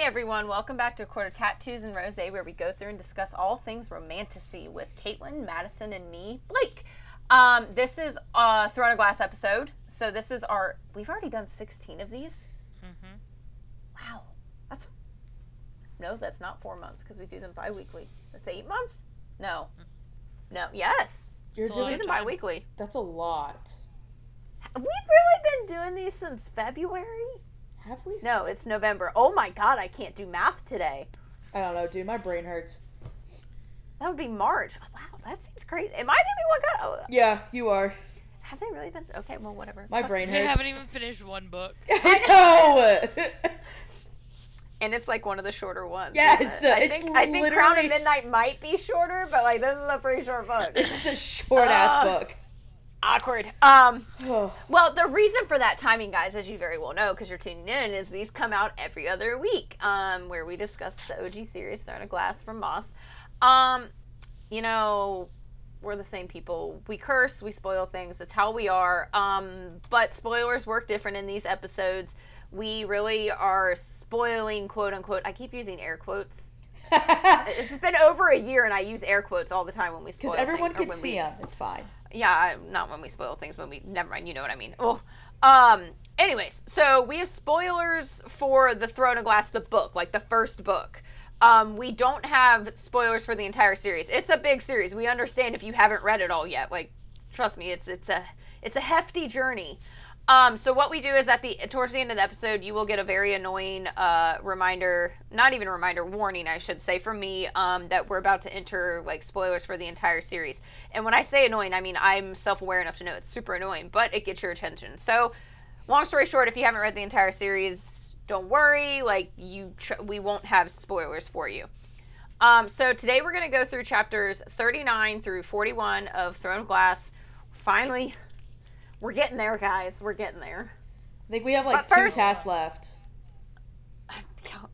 Hey everyone, welcome back to a Quarter Tattoos and Rose, where we go through and discuss all things romantasy with Caitlin, Madison, and me, Blake. Um, this is a Throne of Glass episode, so this is our. We've already done 16 of these. Mm-hmm. Wow, that's. No, that's not four months because we do them bi weekly. That's eight months? No. No, yes. You're It's We doing do them time. bi weekly. that's a lot. We've really been doing these since February? Have we? No, it's November. Oh my god, I can't do math today. I don't know, dude. My brain hurts. That would be March. Oh, wow, that seems crazy. Am I the only one got? Oh, Yeah, you are. have they really been? Okay, well, whatever. My brain We hurts. haven't even finished one book. I know. And it's like one of the shorter ones. Yes, I it's think I think Crown of Midnight might be shorter, but like this is a pretty short book. this is a short ass Uh, book. Awkward. Um. Well, the reason for that timing, guys, as you very well know, because you're tuning in, is these come out every other week, um, where we discuss the OG series, Throne of Glass from Maas. Um, you know, we're the same people. We curse, we spoil things. That's how we are. Um, but spoilers work different in these episodes. We really are spoiling, quote unquote. I keep using air quotes. It's been over a year, and I use air quotes all the time when we spoil. Because everyone thing- see we- them. It's fine. Yeah, not when we spoil things. When we never mind, you know what I mean. Ugh. Um. Anyways, so we have spoilers for the Throne of Glass, the book, like the first book. Um, we don't have spoilers for the entire series. It's a big series. We understand if you haven't read it all yet. Like, trust me, it's it's a it's a hefty journey. Um, so what we do is at the towards the end of the episode, you will get a very annoying uh, reminder, not even a reminder, warning, I should say, from me um, that we're about to enter like spoilers for the entire series. And when I say annoying, I mean I'm self-aware enough to know it's super annoying, but it gets your attention. So, long story short, if you haven't read the entire series, don't worry. Like you, tr- we won't have spoilers for you. Um, so today we're going to go through chapters 39 through 41 of Throne of Glass. Finally, we're getting there, guys. We're getting there. I think we have like But two first- tasks left.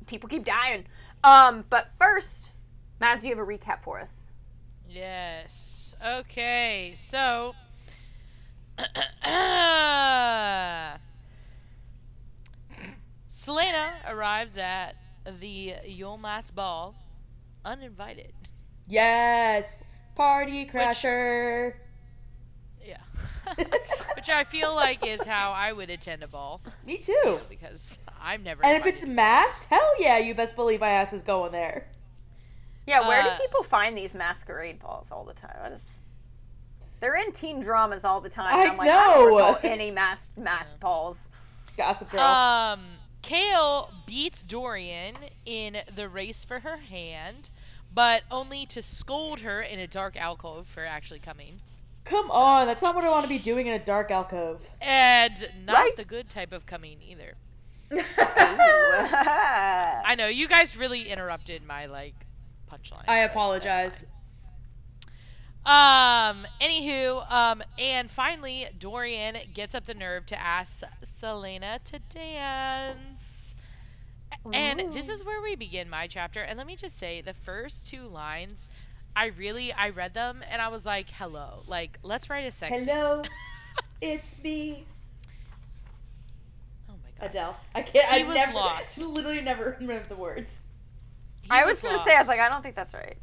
People keep dying. Um, but first, Mads, you have a recap for us. Yes. Okay. So. Celaena arrives at the Yulemas ball uninvited. Yes. Party crasher. Yeah. Which I feel like is how I would attend a ball Me too. because I'm never. And if it's masked, hell yeah, you best believe my ass is going there. Yeah, where Uh, do people find these masquerade balls all the time? I just, they're in teen dramas all the time. I I'm like, I don't know. recall any mass mass balls. Gossip girl. Um, Chaol beats Dorian in the race for her hand, but only to scold her in a dark alcove for actually coming. Come on, that's not what I want to be doing in a dark alcove. And not Right. the good type of coming either. I know you guys really interrupted my like punchline. I apologize. Um. Anywho, um, and finally, Dorian gets up the nerve to ask Celaena to dance. A- And this is where we begin my chapter. And let me just say, the first two lines, I really I read them and I was like, "Hello, like let's write a sex." scene." Hello, it's me, Oh my god. Adele. I can't. He I was never, lost. Literally never remember the words. He I was gonna say, I was like, I don't think that's right.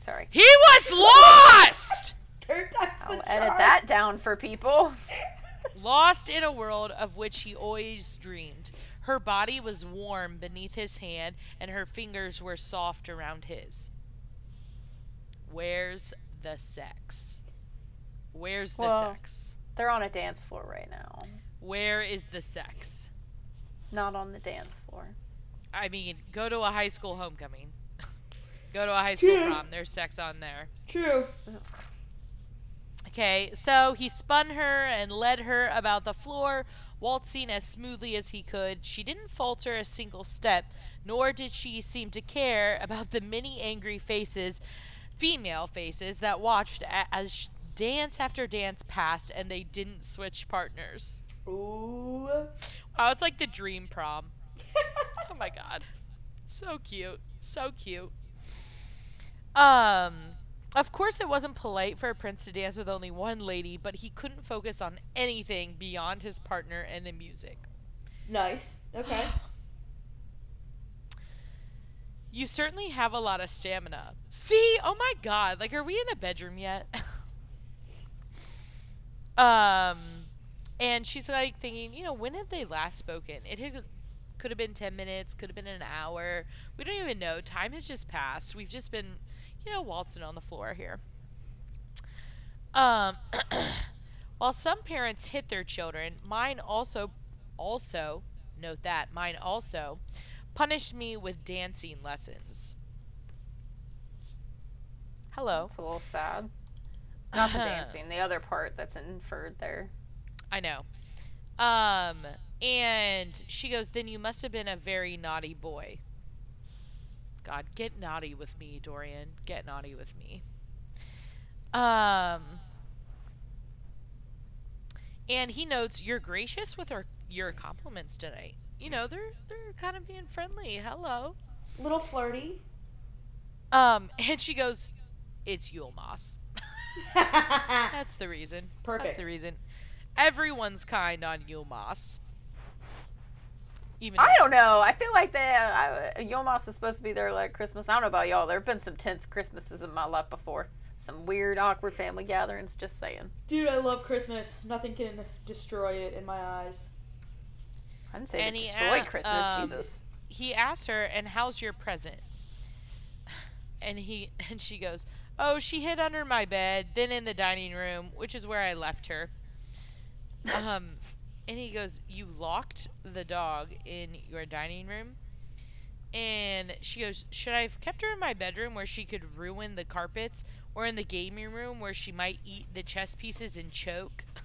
Sorry. he was lost. Third time's I'll the edit charm. that down for people. Lost in a world of which he always dreamed. Her body was warm beneath his hand, and her fingers were soft around his. Where's the sex? Where's the Well- sex? They're on a dance floor right now, Where is the sex? not on the dance floor. I mean, go to a high school homecoming. go to a high school True. prom. There's sex on there. True. Okay, so he spun her and led her about the floor, waltzing as smoothly as he could. She didn't falter a single step, nor did she seem to care about the many angry faces, female faces, that watched as dance after dance passed and they didn't switch partners. Ooh. Wow, it's like the dream prom. Oh my god. So cute. So cute. Um of course it wasn't polite for a prince to dance with only one lady, but he couldn't focus on anything beyond his partner and the music. nice. Okay. You certainly have a lot of stamina. See? Oh my god. Like, are we in the bedroom yet? um, and she's like thinking, you know, when have they last spoken? It had, could have been 10 minutes, could have been an hour. We don't even know. Time has just passed. We've just been, you know, waltzing on the floor here. Um, while some parents hit their children, mine also, also, note that, mine also, punished me with dancing lessons. Hello. It's a little sad. Not the dancing, the other part that's inferred there. I know. Um, and she goes, Then you must have been a very naughty boy. God, get naughty with me, Dorian. Get naughty with me. Um, and he notes, You're gracious with our, your compliments tonight. You know, they're they're kind of being friendly. Hello. Little flirty. Um, and she goes, It's Yulemas. That's the reason. That's Perfect. the reason. Everyone's kind on Yulemas. Even I don't Christmas. know. I feel like that uh, Yulemas is supposed to be there like Christmas. I don't know about y'all. There have been some tense Christmases in my life before. Some weird, awkward family gatherings. Just saying. Dude, I love Christmas. Nothing can destroy it in my eyes. I didn't say And to destroy a- Christmas, um, Jesus. he asked her, "And how's your present?" And he and she goes, "Oh, she hid under my bed, then in the dining room, which is where I left her." Um, and he goes, "You locked the dog in your dining room?" And she goes, "Should I have kept her in my bedroom where she could ruin the carpets, or in the gaming room where she might eat the chess pieces and choke?"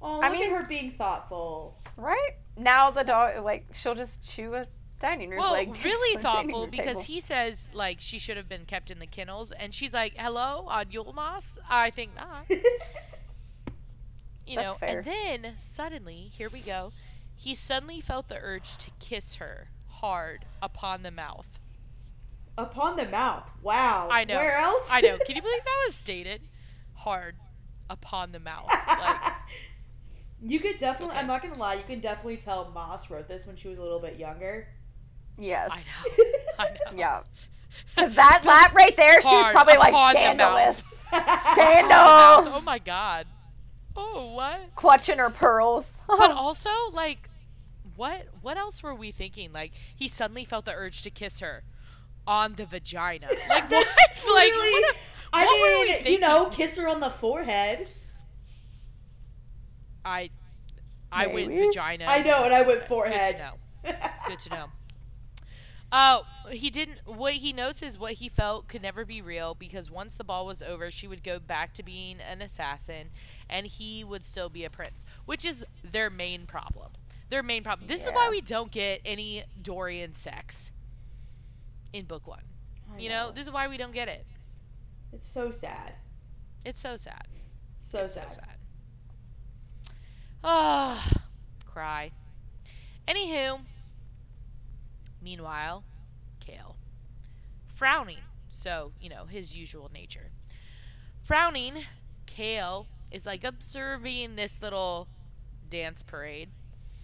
Oh, I look mean- at her being thoughtful. Right? Now the dog, like, she'll just chew a dining room Well, leg. really on a dining thoughtful because he says like she should have been kept in the kennels, and she's like, "Hello, on Yulemas? I think not." You That's know, fair. and then suddenly, here we go. He suddenly felt the urge to kiss her hard upon the mouth. Upon the mouth. Wow. I know. Where else? I know. Can you believe that was stated? Hard upon the mouth. Like, you could definitely. Okay. I'm not gonna lie. You can definitely tell Maas wrote this when she was a little bit younger. Yes. I know. I know. Yeah. Because that lap right there, she was probably like upon the mouth. scandalous. Scandal! Oh my god. Oh what? Clutching her pearls. But also, like, what what else were we thinking? Like, he suddenly felt the urge to kiss her on the vagina. Like, That's what? Like, what, I what were we mean, you know, kiss her on the forehead. I I went vagina. I know, and I went forehead. Good to know. Good to know. Uh, he didn't. What he notes is what he felt could never be real because once the ball was over, she would go back to being an assassin, and he would still be a prince, which is their main problem. Their main problem. This is why we don't get any Dorian sex in book one. I You know, this is why we don't get it. it's so sad. It's so sad. So it's sad. so sad. Ah, cry. Anywho, meanwhile, Chaol. Frowning, so, you know, his usual nature. Frowning, Chaol is like observing this little dance parade.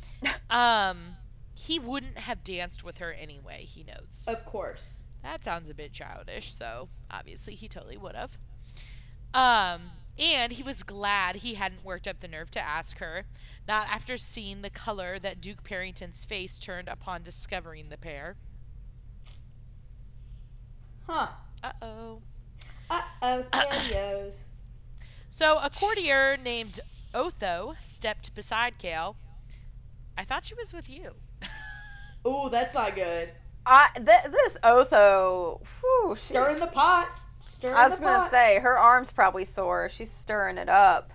um, he wouldn't have danced with her anyway, he notes. Of course. That sounds a bit childish, so obviously he totally would have. Um, and he was glad he hadn't worked up the nerve to ask her, not after seeing the color that Duke Perrington's face turned upon discovering the pair. Huh. Uh oh. Uh oh, spaghettios. So a courtier named Otho stepped beside Chaol. I thought she was with you. Ooh, that's not good. I, th- this Otho, whew, Stir in the pot. Stir in I was the gonna pot. say her arm's probably sore. She's stirring it up.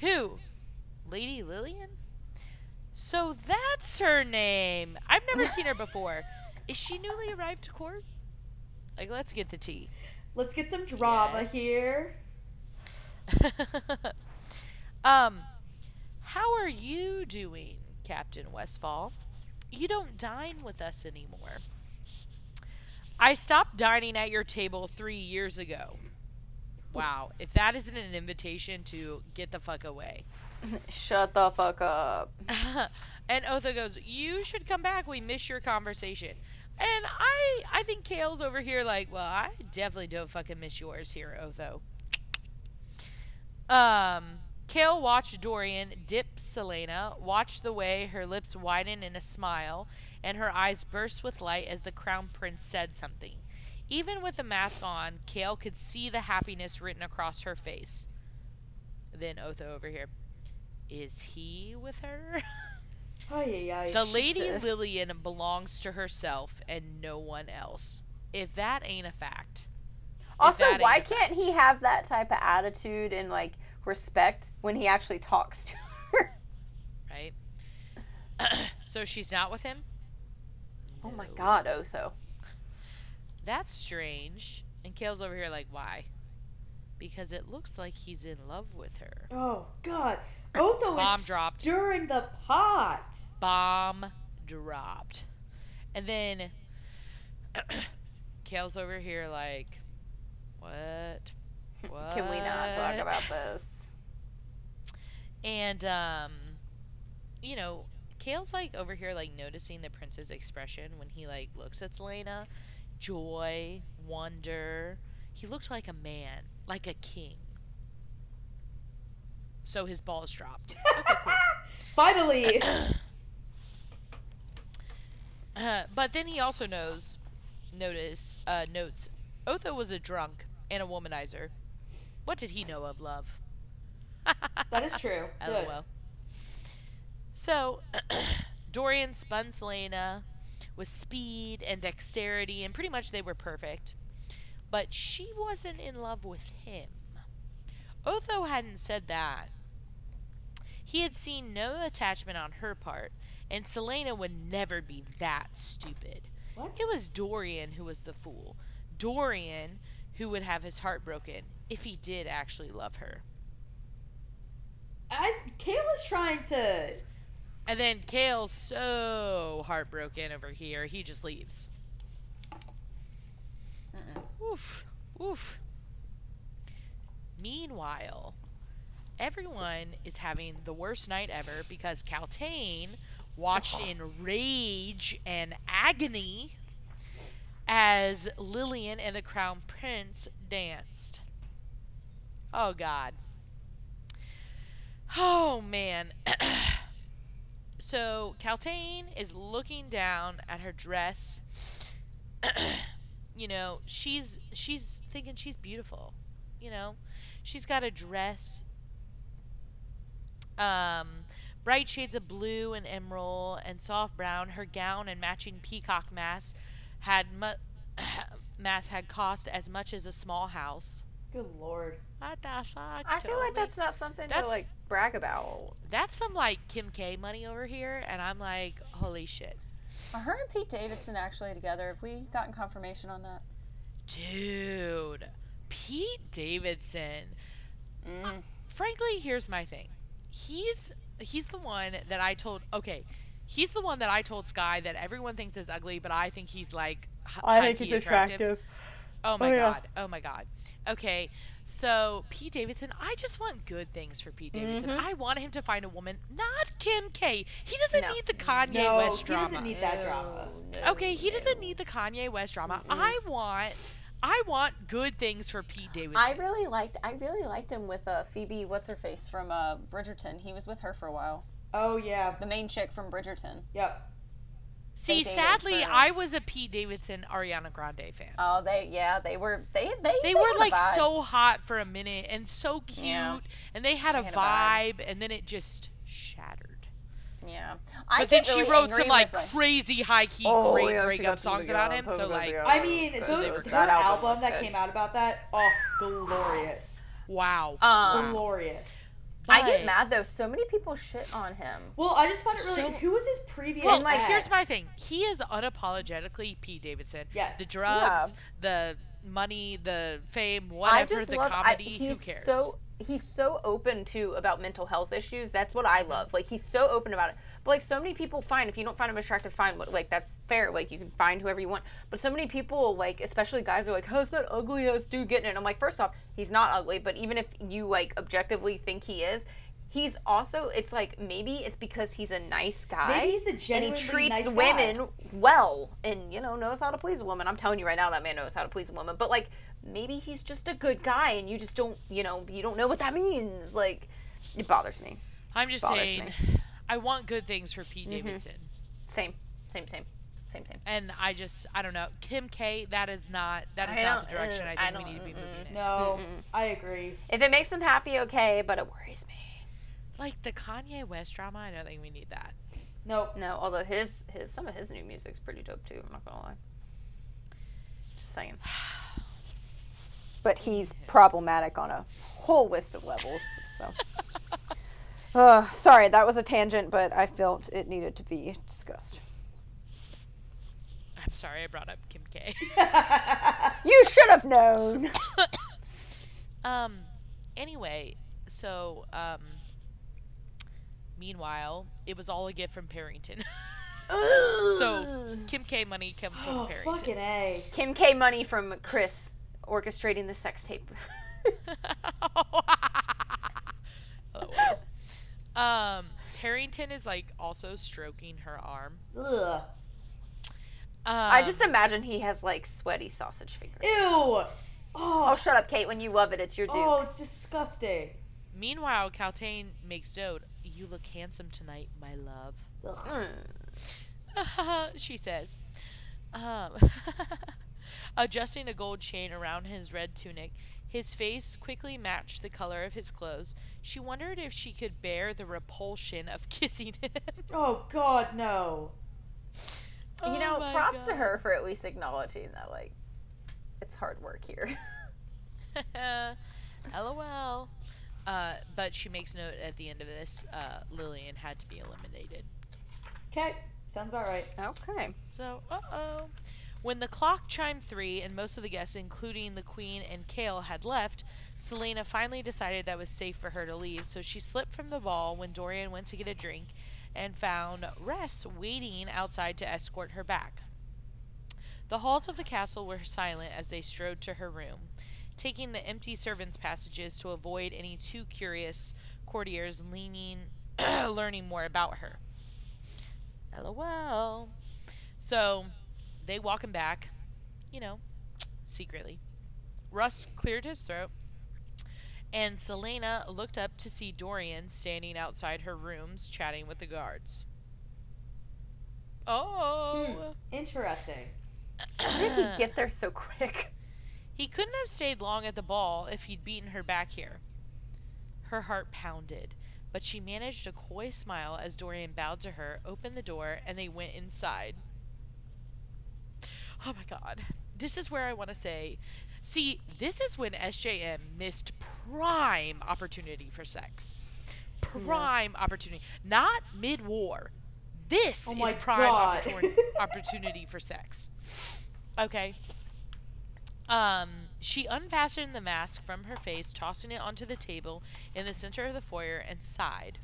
Who? Lady Lillian? So that's her name. I've never seen her before. Is she newly arrived to court? Like, let's get the tea. Let's get some drama Yes. here. um, how are you doing, Captain Westfall? You don't dine with us anymore. I stopped dining at your table three years ago. Wow, if that isn't an invitation to get the fuck away. Shut the fuck up. and Otho goes, You should come back. We miss your conversation. And I I think Chaol's over here like, well, I definitely don't fucking miss yours here, Otho. Um, Chaol watched Dorian dip Celaena, watched the way her lips widen in a smile, and her eyes burst with light as the crown prince said something. Even with the mask on, Chaol could see the happiness written across her face. Then Otho over here. Is he with her? Ay, ay. The Lady Jesus. Lillian belongs to herself and no one else. If that ain't a fact. if Also, why can't he have that type of attitude and like respect when he actually talks to her? right? so she's not with him? Oh my God, Otho. That's strange. And Chaol's over here like, why? Because it looks like he's in love with her. Oh God, Otho Bomb is dropped. stirring the pot. Bomb dropped. And then Chaol's over here like, what? What? Can we not talk about this? And um, you know, Chaol's like over here like noticing the prince's expression when he like looks at Celaena, joy, wonder. He looked like a man, like a king. So his balls dropped. Okay, cool. Finally, Uh, but then he also knows, notice, uh, notes, Otho was a drunk and a womanizer. What did he know of love? That is true. Good. LOL. So, Dorian spun Celaena with speed and dexterity, and pretty much they were perfect. But she wasn't in love with him. Otho hadn't said that. He had seen no attachment on her part, and Celaena would never be that stupid. What? It was Dorian who was the fool. Dorian who would have his heart broken if he did actually love her. I Kayla's trying to. And then Chaol's so heartbroken over here, he just leaves. Uh-uh. Oof. Oof. Meanwhile, everyone is having the worst night ever because Kaltain watched in rage and agony as Lillian and the Crown Prince danced. Oh, God. Oh, man. so Kaltain is looking down at her dress. you know, she's she's thinking she's beautiful. You know, she's got a dress, um, bright shades of blue and emerald and soft brown. Her gown and matching peacock mask had mu- mask had cost as much as a small house. Good lord. What the fuck? I feel like Tony? that's not something That's- to like brag about. that's some like Kim K money over here, and I'm like, holy shit, Are her and Pete Davidson actually together? Have we gotten confirmation on that? dude, Pete Davidson. Mm. Frankly, here's my thing. He's he's the one that I told. Okay, he's the one that I told Sky that everyone thinks is ugly, but I think he's like. h- high-key Oh my Oh, yeah. god. Oh my god. Okay. So Pete Davidson, I just want good things for Pete Davidson. I want him to find a woman, not Kim K. He doesn't No. need the Kanye No, West he drama. He doesn't need that drama. okay, he doesn't need the Kanye West drama. I want I want good things for Pete Davidson. I really liked. I really liked him with uh, Phoebe. What's her face from uh, Bridgerton? He was with her for a while. Oh yeah. The main chick from Bridgerton. Yep. See, dated sadly, for- I was a Pete Davidson Ariana Grande fan. Oh, they yeah, they were they they they had were like vibe. so hot for a minute and so cute Yeah. and they had a They had a vibe vibe. and then it just shattered. yeah. I But then get she wrote some like with, like crazy high key Oh, great yeah, breakup songs about ones. him. Oh, So like. I mean, that's those, good. her That That album album that good. came out about that. Oh, glorious. wow. Um, Glorious. I get mad though. So many people shit on him. Well, I just found it really. So- who was his previous? Well, like, here's my thing. He is unapologetically Pete Davidson. Yes. The drugs, the money, the fame, I whatever, just the love. I, he's who cares? so he's so open to about mental health issues. That's what I love. Like he's so open about it. But like so many people, find If you don't find him attractive, fine. But like that's fair. Like you can find whoever you want. But so many people, like especially guys, are like, oh, "How's that ugly ass dude getting it?" And I'm like, first off, he's not ugly. But even if you like objectively think he is. he's also it's like maybe it's because he's a nice guy Maybe he's a genuinely and he treats nice guy. women well and you know knows how to please a woman i'm telling you right now that man knows how to please a woman but like maybe he's just a good guy and you just don't you know you don't know what that means like it bothers me I'm just Bothers saying, me. Mm-hmm. I want good things for Pete Davidson. same same same same same And I just, I don't know. Kim K, that is not, that is I not the direction uh, I I think we need to be moving in. No, I agree. if it makes him happy okay but it worries me Like the Kanye West drama, I don't think we need that. Nope. no although his his some of his new music's pretty dope too i'm not gonna lie just saying but he's problematic on a whole list of levels so uh, sorry that was a tangent but i felt it needed to be discussed I'm sorry I brought up Kim K. you should have known um, anyway, so, um, meanwhile, it was all a gift from Perrington. so, Kim K money come from Oh, Perrington. fucking A. kim k money from Kris orchestrating the sex tape LOL. Um, Harrington is like also stroking her arm. Ugh. Um, i just imagine he has like sweaty sausage fingers Ew. oh Oh, shut up kate when you love it it's your dude oh, it's disgusting. Meanwhile, Kaltain makes note. You look handsome tonight, my love. She says. Um, adjusting a gold chain around his red tunic, his face quickly matched the color of his clothes. She wondered if she could bear the repulsion of kissing him. Oh God, no. you Oh know my props to her for at least acknowledging that like it's hard work here LOL. Uh, but she makes note at the end of this, uh, Lillian had to be eliminated. Okay, sounds about right. okay So, uh oh. When the clock chimed three and most of the guests, including the Queen and Chaol, had left, Celaena finally decided that was safe for her to leave, so she slipped from the ball when Dorian went to get a drink and found Ress waiting outside to escort her back. The halls of the castle were silent as they strode to her room, taking the empty servants' passages to avoid any too curious courtiers leaning, learning more about her. LOL. So they walk him back, you know, secretly. Ress cleared his throat, and Celaena looked up to see Dorian standing outside her rooms chatting with the guards. Oh. Hmm, interesting. How did he get there so quick? He couldn't have stayed long at the ball if he'd beaten her back here. Her heart pounded, but she managed a coy smile as Dorian bowed to her, opened the door, and they went inside. Oh my god. This is where I want to say see, this is when SJM missed prime opportunity for sex. Prime opportunity. Not mid war. This Oh is prime God. opportunity for sex. Okay. Um, she unfastened the mask from her face, tossing it onto the table in the center of the foyer, and sighed.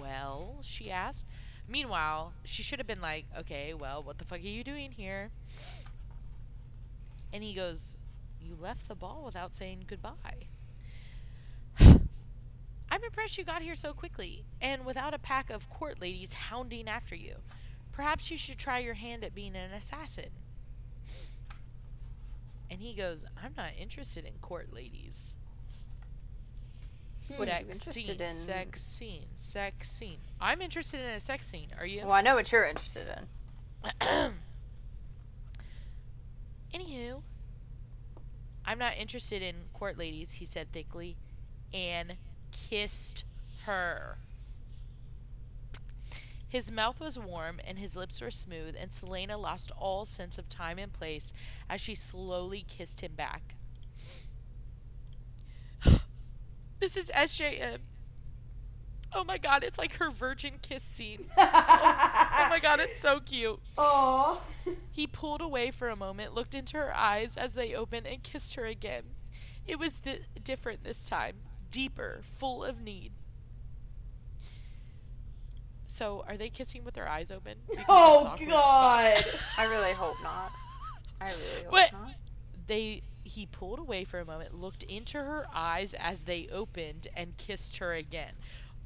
Well, she asked. Meanwhile, she should have been like, okay, well, what the fuck are you doing here? And he goes, You left the ball without saying goodbye. I'm impressed you got here so quickly, and without a pack of court ladies hounding after you. Perhaps you should try your hand at being an assassin. And he goes, I'm not interested in court ladies. Hmm. What are you Sex scene, in? sex scene, sex scene. I'm interested in a sex scene. Are you? Well, I know what you're interested in. Anywho, I'm not interested in court ladies, he said thickly, and kissed her. His mouth was warm and his lips were smooth, and Celaena lost all sense of time and place as she slowly kissed him back. this is SJM. Oh my god, it's like her virgin kiss scene. Oh my god, it's so cute. Aw. He pulled away for a moment, looked into her eyes as they opened, and kissed her again. It was th- different this time, deeper, full of need. So, are they kissing with their eyes open? Because Oh that's awkward as fuck. God. I really hope not. I really hope What? not. They he pulled away for a moment, looked into her eyes as they opened, and kissed her again.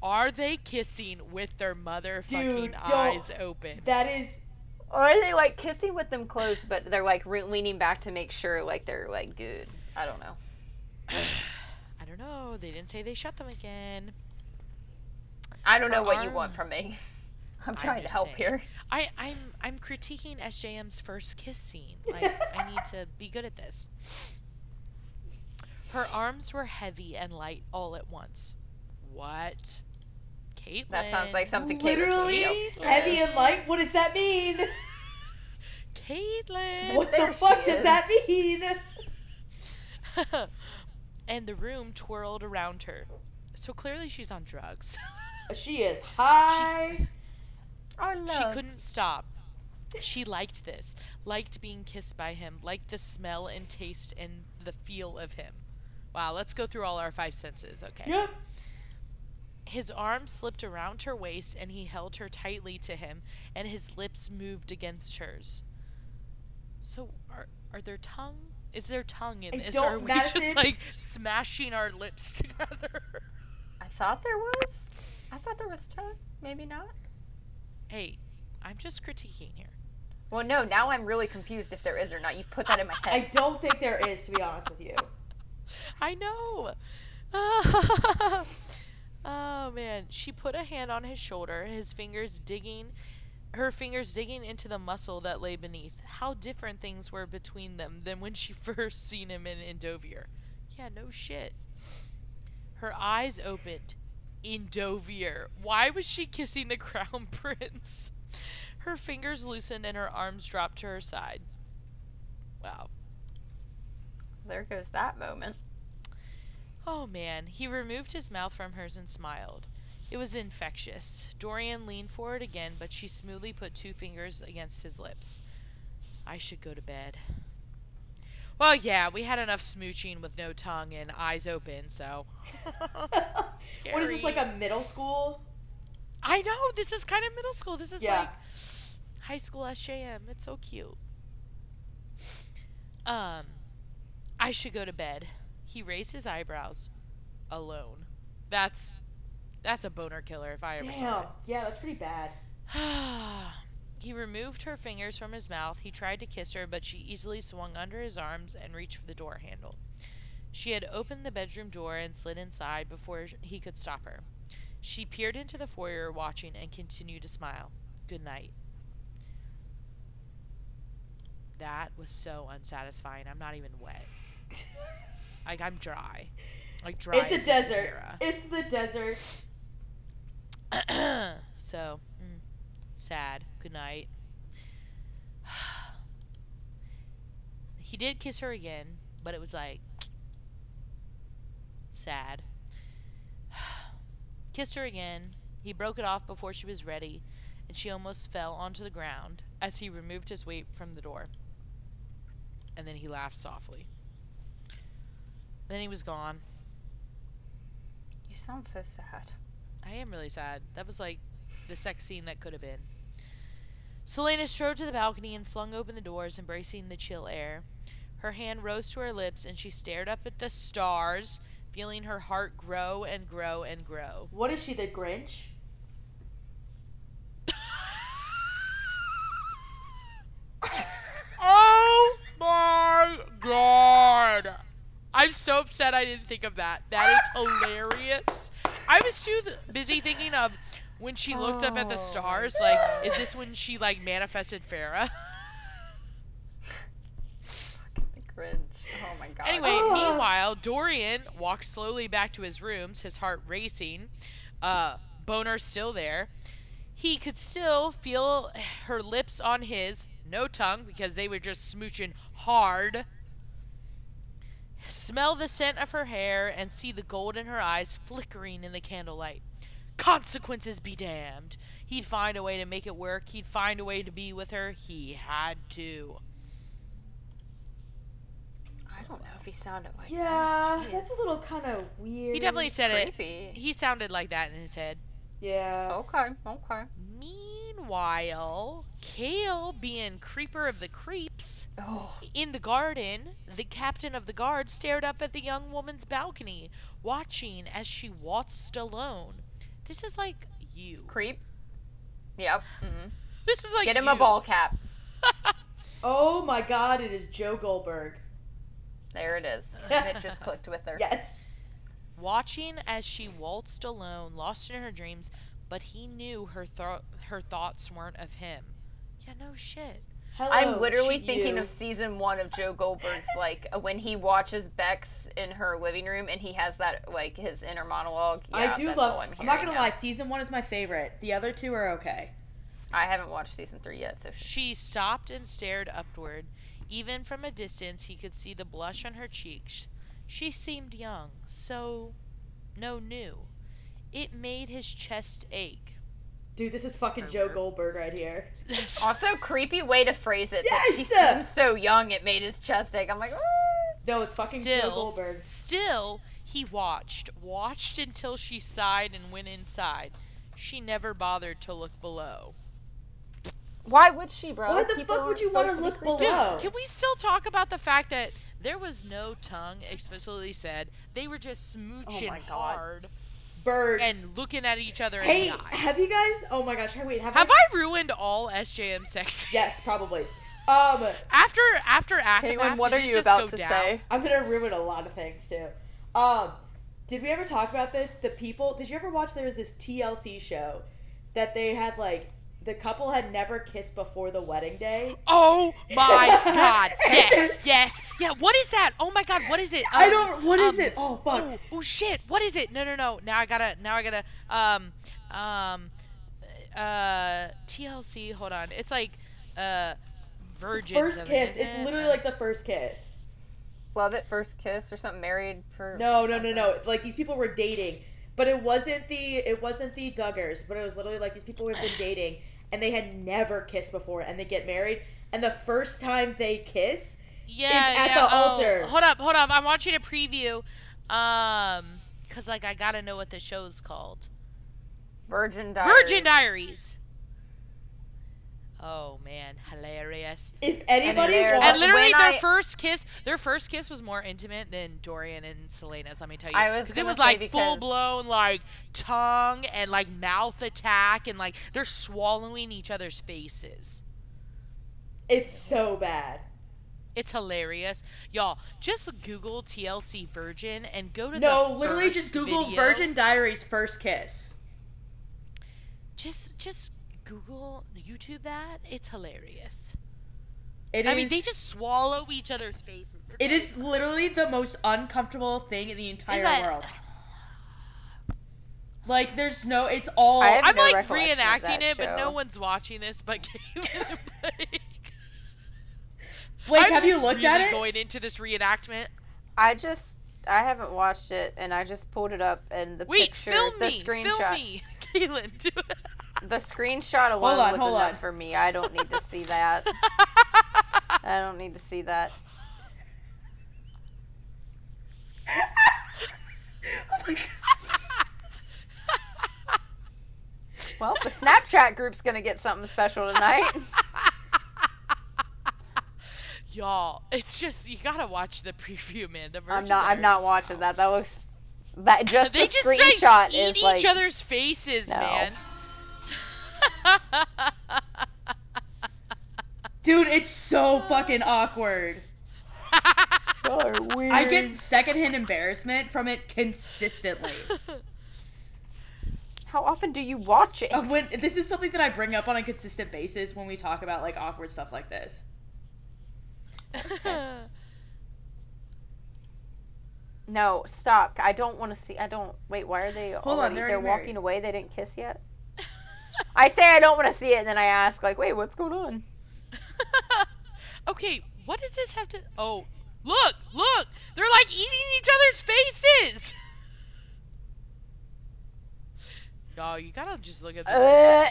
Are they kissing with their motherfucking Dude, don't- eyes open? That is. Or are they like kissing with them closed, but they're like re- leaning back to make sure like they're like good? I don't know. I don't know. They didn't say they shut them again. I don't know what you want from me. I'm trying to help saying. here. I, I'm I'm critiquing SJM's first kiss scene. Like I need to be good at this. Her arms were heavy and light all at once. What? Caitlin. That sounds like something Caitlin would Literally heavy and light. What does that mean? Caitlin. What There the she fuck does is. that mean? and the room twirled around her. So clearly she's on drugs. She is high. Oh no. She couldn't stop. She liked this, liked being kissed by him, liked the smell and taste and the feel of him. Wow, let's go through all our five senses, okay? Yep. His arm slipped around her waist and he held her tightly to him, and his lips moved against hers. So, are, are there tongue? Is there tongue in I this? Or are we just like smashing our lips together? I thought there was. I thought there was tongue. Maybe not. hey, I'm just critiquing here. Well, no. Now I'm really confused if there is or not. You've put that in my head. I don't think there is, to be honest with you. I know. Oh man, she put a hand on his shoulder, his fingers digging her fingers digging into the muscle that lay beneath. How different things were between them than when she first seen him in Endovier. Yeah, no shit. Her eyes opened. Endovier. Why was she kissing the crown prince? Her fingers loosened and her arms dropped to her side. Wow. There goes that moment. Oh man, he removed his mouth from hers and smiled. It was infectious. Dorian leaned forward again, but she smoothly put two fingers against his lips. I should go to bed. Well, yeah, we had enough smooching with no tongue and eyes open, so. What is this like a middle school? I know, this is kind of middle school. This is Yeah. like high school SJM. It's so cute. Um, I should go to bed. He raised his eyebrows. Alone. That's that's a boner killer if I ever saw Damn. it. Yeah, that's pretty bad. he removed her fingers from his mouth. He tried to kiss her, but she easily swung under his arms and reached for the door handle. She had opened the bedroom door and slid inside before he could stop her. She peered into the foyer, watching, and continued to smile. Good night. That was so unsatisfying. I'm not even wet. like I'm dry. Like dry. It's a desert. Sahara. It's the desert. so, mm, sad. Good night. he did kiss her again, but it was like sad. Kissed her again. He broke it off before she was ready, and she almost fell onto the ground as he removed his weight from the door. And then he laughed softly. Then he was gone. You sound so sad. I am really sad. That was like the sex scene that could have been. Celaena strode to the balcony and flung open the doors, embracing the chill air. Her hand rose to her lips and she stared up at the stars, feeling her heart grow and grow and grow. What is she, the Grinch? Oh my god! I'm so upset I didn't think of that. That is hilarious. I was too th- busy thinking of when she looked up at the stars. Like, is this when she like manifested Farah? Cringe. Oh my god. Anyway, Ah. meanwhile, Dorian walked slowly back to his rooms, his heart racing. Uh, Boner still there. He could still feel her lips on his, no tongue because they were just smooching hard. Smell the scent of her hair and see the gold in her eyes flickering in the candlelight. Consequences be damned. He'd find a way to make it work. He'd find a way to be with her. He had to. I don't know if he sounded like Yeah, that. Yeah, that's a little kind of weird. He definitely said it. creepy. He sounded like that in his head. Yeah. Okay. Okay. Meanwhile, Chaol, being creeper of the creeps, Oh. in the garden, the captain of the guard stared up at the young woman's balcony, watching as she waltzed alone. This is like you. Creep. Yep. hmm This is like Get him you. a ball cap. Oh my god, it is Joe Goldberg. There it is. And it just clicked with her. Yes. Watching as she waltzed alone, lost in her dreams, but he knew her thro- her thoughts weren't of him. Yeah, no shit. Hello, I'm literally thinking you. of season one of Joe Goldberg's, like when he watches Bex in her living room and he has that like his inner monologue. Yeah, I do love. all I'm, I'm, not gonna now. lie. Season one is my favorite. The other two are okay. I haven't watched season three yet, so She stopped and stared upward. Even from a distance, he could see the blush on her cheeks. She seemed young, so no new. It made his chest ache. Dude, this is fucking Joe Goldberg right here. also creepy way to phrase it. That she Yes! seems so young, it made his chest ache. I'm like, "Ah." No, it's fucking Joe Goldberg. still, he watched, watched until she sighed and went inside. She never bothered to look below. Why would she, bro? Why the People fuck would you want to look below? creepy. Dude, can we still talk about the fact that there was no tongue explicitly said? They were just smooching oh my God. Hard Birds. and looking at each other hey, in the eye. have you guys? Oh my gosh. Wait. Have, Have I ruined all SJM sex? Yes, probably. Um, After after Aftermath, Caitlin, what did are it you just about go to down? say? I'm gonna ruin a lot of things too. Um, did we ever talk about this? The people. Did you ever watch? There was this TLC show that they had like the couple had never kissed before the wedding day. Oh my god! Yes, yes, yeah. What is that? Oh my god! What is it? I Um, don't. What is um, it? Oh fuck. Oh, oh shit! What is it? No, no, no! Now I gotta. Now I gotta. Um, um, uh, TLC. Hold on. It's like, uh, virgins. First of it, kiss. It's literally like the first kiss. Love at first kiss or something. Married for No, no, no, no. Like these people were dating, but it wasn't the it wasn't the Duggars, but it was literally like these people who had been dating and they had never kissed before, and they get married, and the first time they kiss, yeah, at yeah. the oh, altar. Hold up, hold up. I'm watching a preview. Um, cause like I gotta know what the show's called. Virgin Diaries. Virgin Diaries. Oh man, hilarious. if anybody there- wants, And literally, their I- first kiss, their first kiss was more intimate than Dorian and Celaena's. Let me tell you, I was it was like because- full blown like tongue and like mouth attack, and like they're swallowing each other's faces. it's so bad. It's hilarious, y'all. Just Google TLC Virgin and go to the No, literally just Google video. Virgin Diaries first kiss. Just, just Google YouTube that. It's hilarious. It I mean, they just swallow each other's faces. It's It like- is literally the most uncomfortable thing in the entire like- world. Like, there's no. It's all. I have I'm no like reenacting that it, but no one's watching this but Caitlin Blake. Blake, I'm have you looked really at it? Going into this reenactment. I just I haven't watched it, and I just pulled it up, and the Wait, picture, film the me, screenshot, film me, Caitlin. Do it. the screenshot alone on, was enough on. for me. I don't need to see that. I don't need to see that. Well, the Snapchat group's gonna get something special tonight. Y'all, it's just you gotta watch the preview, man. The I'm not. I'm not watching that. That looks. That just They the just screenshot like, eat is each like. other's faces, No. man. Dude, it's so fucking awkward. I get secondhand embarrassment from it consistently. How often do you watch it? Uh, when, this is something that I bring up on a consistent basis when we talk about like awkward stuff like this. No, stop. I don't want to see. I don't. Wait, why are they Hold on, they're they're walking married. away. They didn't kiss yet. I say I don't want to see it, and then I ask, like, wait, what's going on? okay, what does this have to? Oh, look, look! They're like eating each other's faces. Y'all, you gotta just look at this. Uh,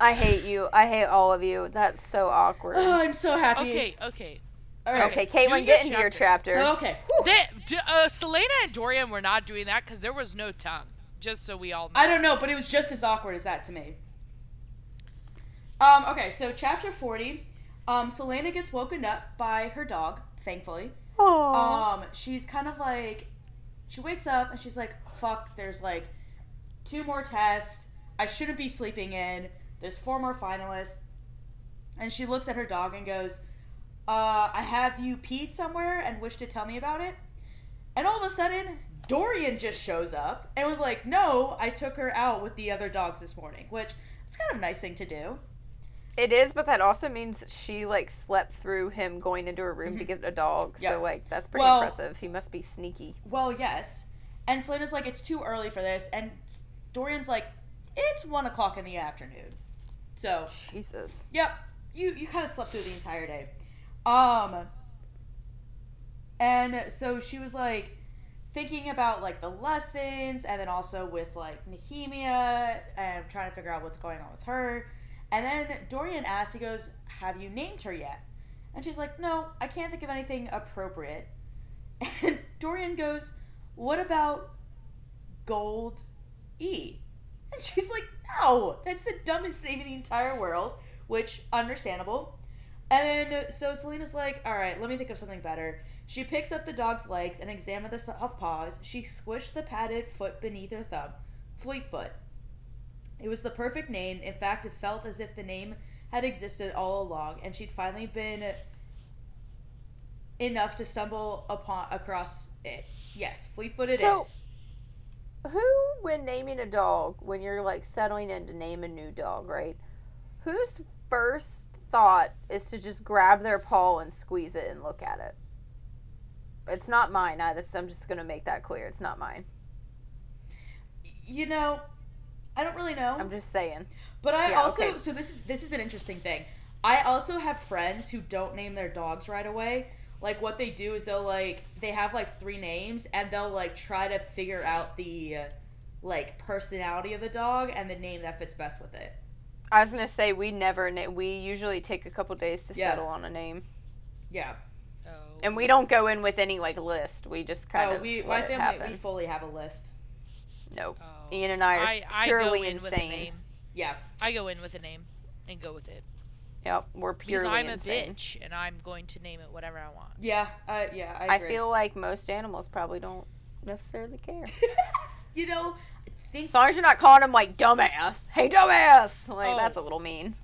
I hate you. I hate all of you. That's so awkward. Oh, I'm so happy. okay, okay. All right. okay, do Caitlin, your get into your chapter. chapter. Okay. They, d- uh, Celaena and Dorian were not doing that because there was no tongue. Just so we all know. I don't know, but it was just as awkward as that to me. Um, okay, so chapter 40. Um, Celaena gets woken up by her dog, thankfully. Aww. Um, she's kind of like, she wakes up and she's like, fuck, there's like two more tests. I shouldn't be sleeping in. There's four more finalists. And she looks at her dog and goes, uh, I have you peed somewhere and wish to tell me about it. And all of a sudden, Dorian just shows up and was like, No, I took her out with the other dogs this morning, which is kind of a nice thing to do. It is, but that also means she like slept through him going into her room to get a dog. Yeah. So like that's pretty Well- impressive. He must be sneaky. Well, yes. And Celaena's like, It's too early for this. And Dorian's like, It's one o'clock in the afternoon. So, Jesus. Yep. You you kind of slept through the entire day. Um and so she was like thinking about like the lessons and then also with like Nehemia and trying to figure out what's going on with her. And then Dorian asks, he goes, Have you named her yet? And she's like, No, I can't think of anything appropriate. And Dorian goes, What about Gold E? And she's like, No, that's the dumbest name in the entire world, which understandable. And then so Celaena's like, All right, let me think of something better. She picks up the dog's legs and examines the soft paws. She squished the padded foot beneath her thumb. Fleetfoot. It was the perfect name. In fact, it felt as if the name had existed all along, and she'd finally been enough to stumble upon across it. Yes, Fleetfoot it is. So- Who, when naming a dog, when you're like settling in to name a new dog, right? Whose first thought is to just grab their paw and squeeze it and look at it? It's not mine. I, this, I'm just gonna make that clear. It's not mine. you know, I don't really know. I'm just saying. But I Yeah, also okay. so this is this is an interesting thing. I also have friends who don't name their dogs right away. Like what they do is they'll like they have like three names and they'll like try to figure out the like personality of the dog and the name that fits best with it. I was gonna say we never. Na- we usually take a couple days to Yeah. settle on a name, Yeah. Oh. and we don't go in with any like list. We just kind oh, of we let my it family happen. we fully have a list. Nope. Oh. Ian and I are I, I purely go in with a insane. name. Yeah. I go in with a name and go with it. Yep, we're purely Because I'm insane. a bitch and I'm going to name it whatever I want. Yeah. Uh, yeah. I, I feel like most animals probably don't necessarily care. you know, I think As long as you're not calling him like dumbass. Hey, dumbass! Like Oh. that's a little mean.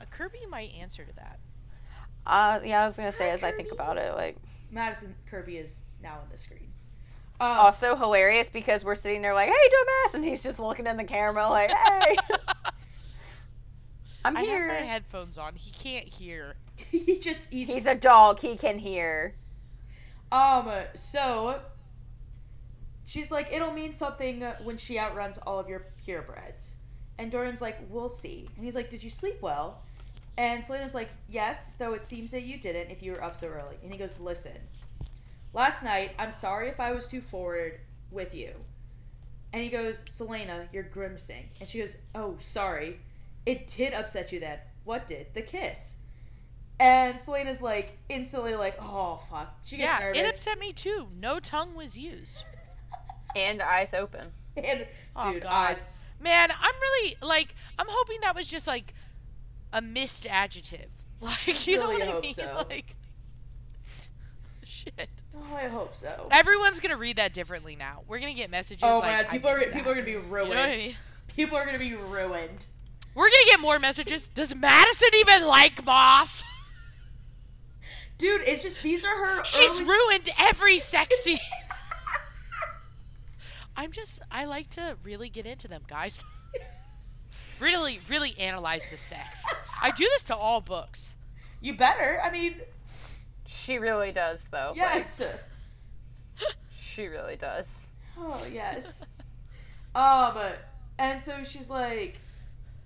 A Kirby might answer to that. Uh, yeah, I was gonna say Hi, as I think about it, like Madison Kirby is now on the screen. Um, also hilarious because we're sitting there like, hey, dumbass, and he's just looking in the camera like, hey, I'm I have my headphones on. He can't hear. he just he He's a dog. He can hear. Um, so she's like, it'll mean something when she outruns all of your purebreds. And Dorian's like, we'll see. And he's like, did you sleep well? And Celaena's like, yes, though it seems that you didn't if you were up so early. And he goes, listen, last night, I'm sorry if I was too forward with you. And he goes, Celaena, you're grimacing. And she goes, oh, sorry. It did upset you then. What did? The kiss. And Celaena's like, instantly like, oh, fuck. She gets Yeah, nervous. it upset me too. No tongue was used. And eyes open. And Oh, dude, God. eyes. Man, I'm really like I'm hoping that was just like a missed adjective. Like you Really know what hope I mean? so. Like shit. Oh, I hope so. Everyone's gonna read that differently now. We're gonna get messages Oh like man, I people are missed people are gonna be You ruined. know what I mean? People are gonna be ruined. We're gonna get more messages. Does Madison even like Maas? Dude, it's just these are her. She's early- ruined every sex scene. I'm just I like to really get into them, guys. really, really analyze the sex. I do this to all books. You better. I mean, She really does, though. like, yes. she really does. Oh yes. um, and so she's like,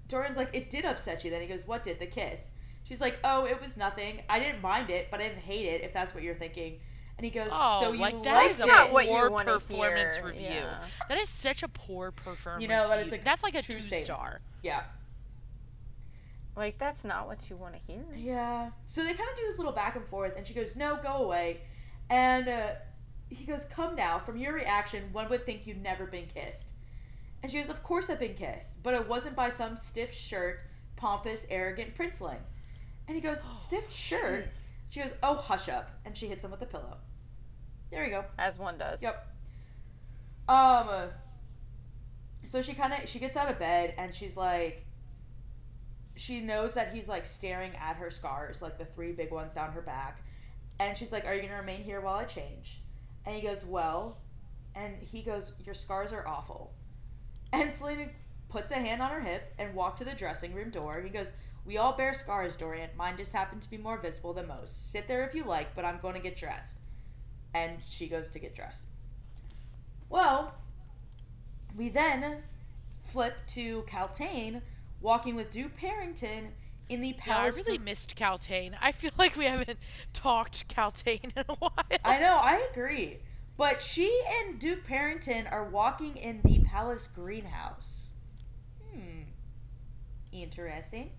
Dorian's like, it did upset you. Then he goes, what did the kiss? She's like, oh, it was nothing. I didn't mind it, but I didn't hate it. If that's what you're thinking. And he goes, Oh, so you like that liked is it? a not what you poor performance hear, review. yeah. That is such a poor performance. You know, that is review. a That's like a true two statement. star. Yeah. Like that's not what you want to hear. Yeah. So they kind of do this little back and forth, and she goes, "No, go away," and uh, he goes, "Come now. From your reaction, one would think you'd never been kissed." And she goes, "Of course I've been kissed, but it wasn't by some stiff shirt, pompous, arrogant princeling." And he goes, "Stiff shirt." She goes, "Oh, hush up," and she hits him with a pillow. There you go. As one does. Yep. Um. so she kind of she gets out of bed and she's like she knows that he's like staring at her scars like the three big ones down her back and she's like are you gonna remain here while i change and he goes well and he goes your scars are awful and Celaena puts a hand on her hip and walked to the dressing room door he goes we all bear scars dorian mine just happen to be more visible than most sit there if you like but i'm going to get dressed and she goes to get dressed well we then flip to Kaltain walking with Duke Perrington in the Yeah, I palace. really missed Kaltain. I feel like we haven't talked Kaltain in a while. I know, I agree. But she and Duke Perrington are walking in the palace greenhouse. Hmm. Interesting.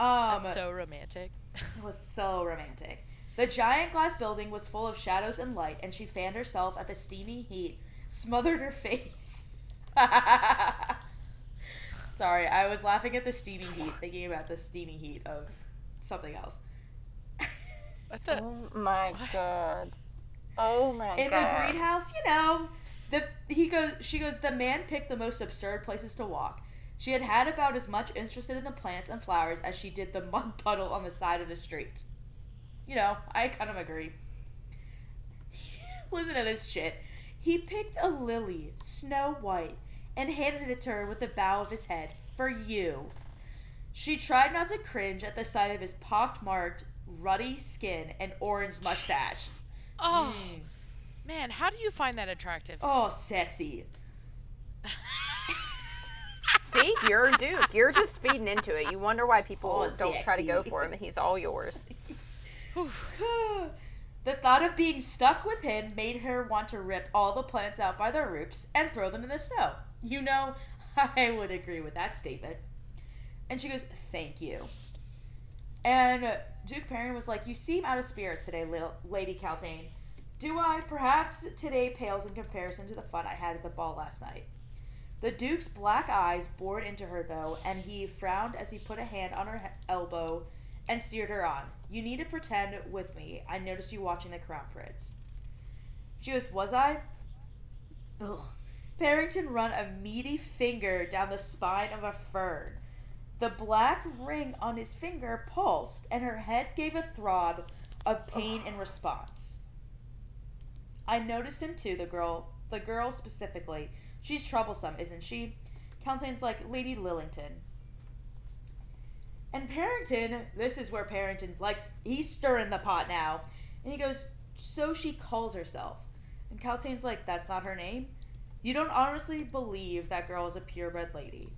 Um, That's so romantic. It was so romantic. The giant glass building was full of shadows and light, and she fanned herself at the steamy heat, smothered her face. Sorry, I was laughing at the steamy heat, thinking about the steamy heat of something else. What the? Oh my god. Oh my god. In the god. greenhouse, you know, the he goes. She goes. The man picked the most absurd places to walk. She had had about as much interested in the plants and flowers as she did the mud puddle on the side of the street. You know, I kind of agree. Listen to this shit. He picked a lily, snow white, and handed it to her with the bow of his head. For you. She tried not to cringe at the sight of his pockmarked, ruddy skin and orange mustache. Oh, Mm. man, how do you find that attractive? Oh, sexy. See, you're a Duke. You're just feeding into it. You wonder why people Oh, don't try to go for him, and he's all yours. the thought of being stuck with him made her want to rip all the plants out by their roots and throw them in the snow. You know, I would agree with that statement. And she goes, Thank you. And Duke Perrin was like, You seem out of spirits today, Lady Kaltain. Do I? Perhaps today pales in comparison to the fun I had at the ball last night. The Duke's black eyes bored into her, though, and he frowned as he put a hand on her he- elbow and steered her on. You need to pretend with me. I noticed you watching the Crown Prince. She goes, Was I? Ugh. Perrington run a meaty finger down the spine of a fern. The black ring on his finger pulsed, and her head gave a throb of pain in response. I noticed him too, the girl, the girl specifically. She's troublesome, isn't she? Kaltain's like Lady Lillington. And Perrington, this is where Perrington's like, he's stirring the pot now. And he goes, So she calls herself. And Kaltain's like, That's not her name? You don't honestly believe that girl is a purebred lady.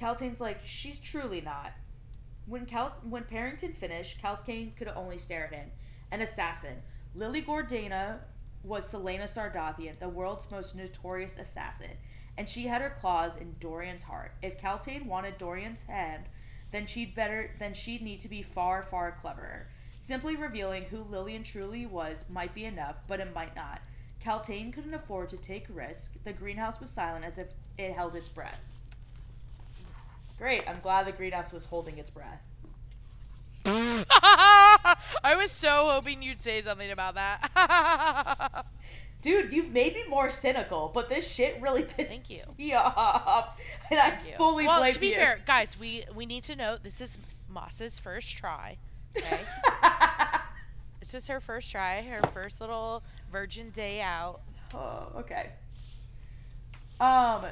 Kaltain's like, She's truly not. When Cal- when Perrington finished, Kaltain could only stare at him. An assassin. Lillian Gordaina was Celaena Sardothien, the world's most notorious assassin, and she had her claws in Dorian's heart. If Kaltain wanted Dorian's hand, then she'd better then she'd need to be far, far cleverer. Simply revealing who Lillian truly was might be enough, but it might not. Kaltain couldn't afford to take risk. The greenhouse was silent as if it held its breath. Great, I'm glad the greenhouse was holding its breath. I was so hoping you'd say something about that. Dude, you've made me more cynical, but this shit really pisses Thank you. me off. And I you. fully well, blame to be you. fair, guys, we we need to note this is Maas's first try. Okay, this is her first try, her first little virgin day out. oh, okay. Um,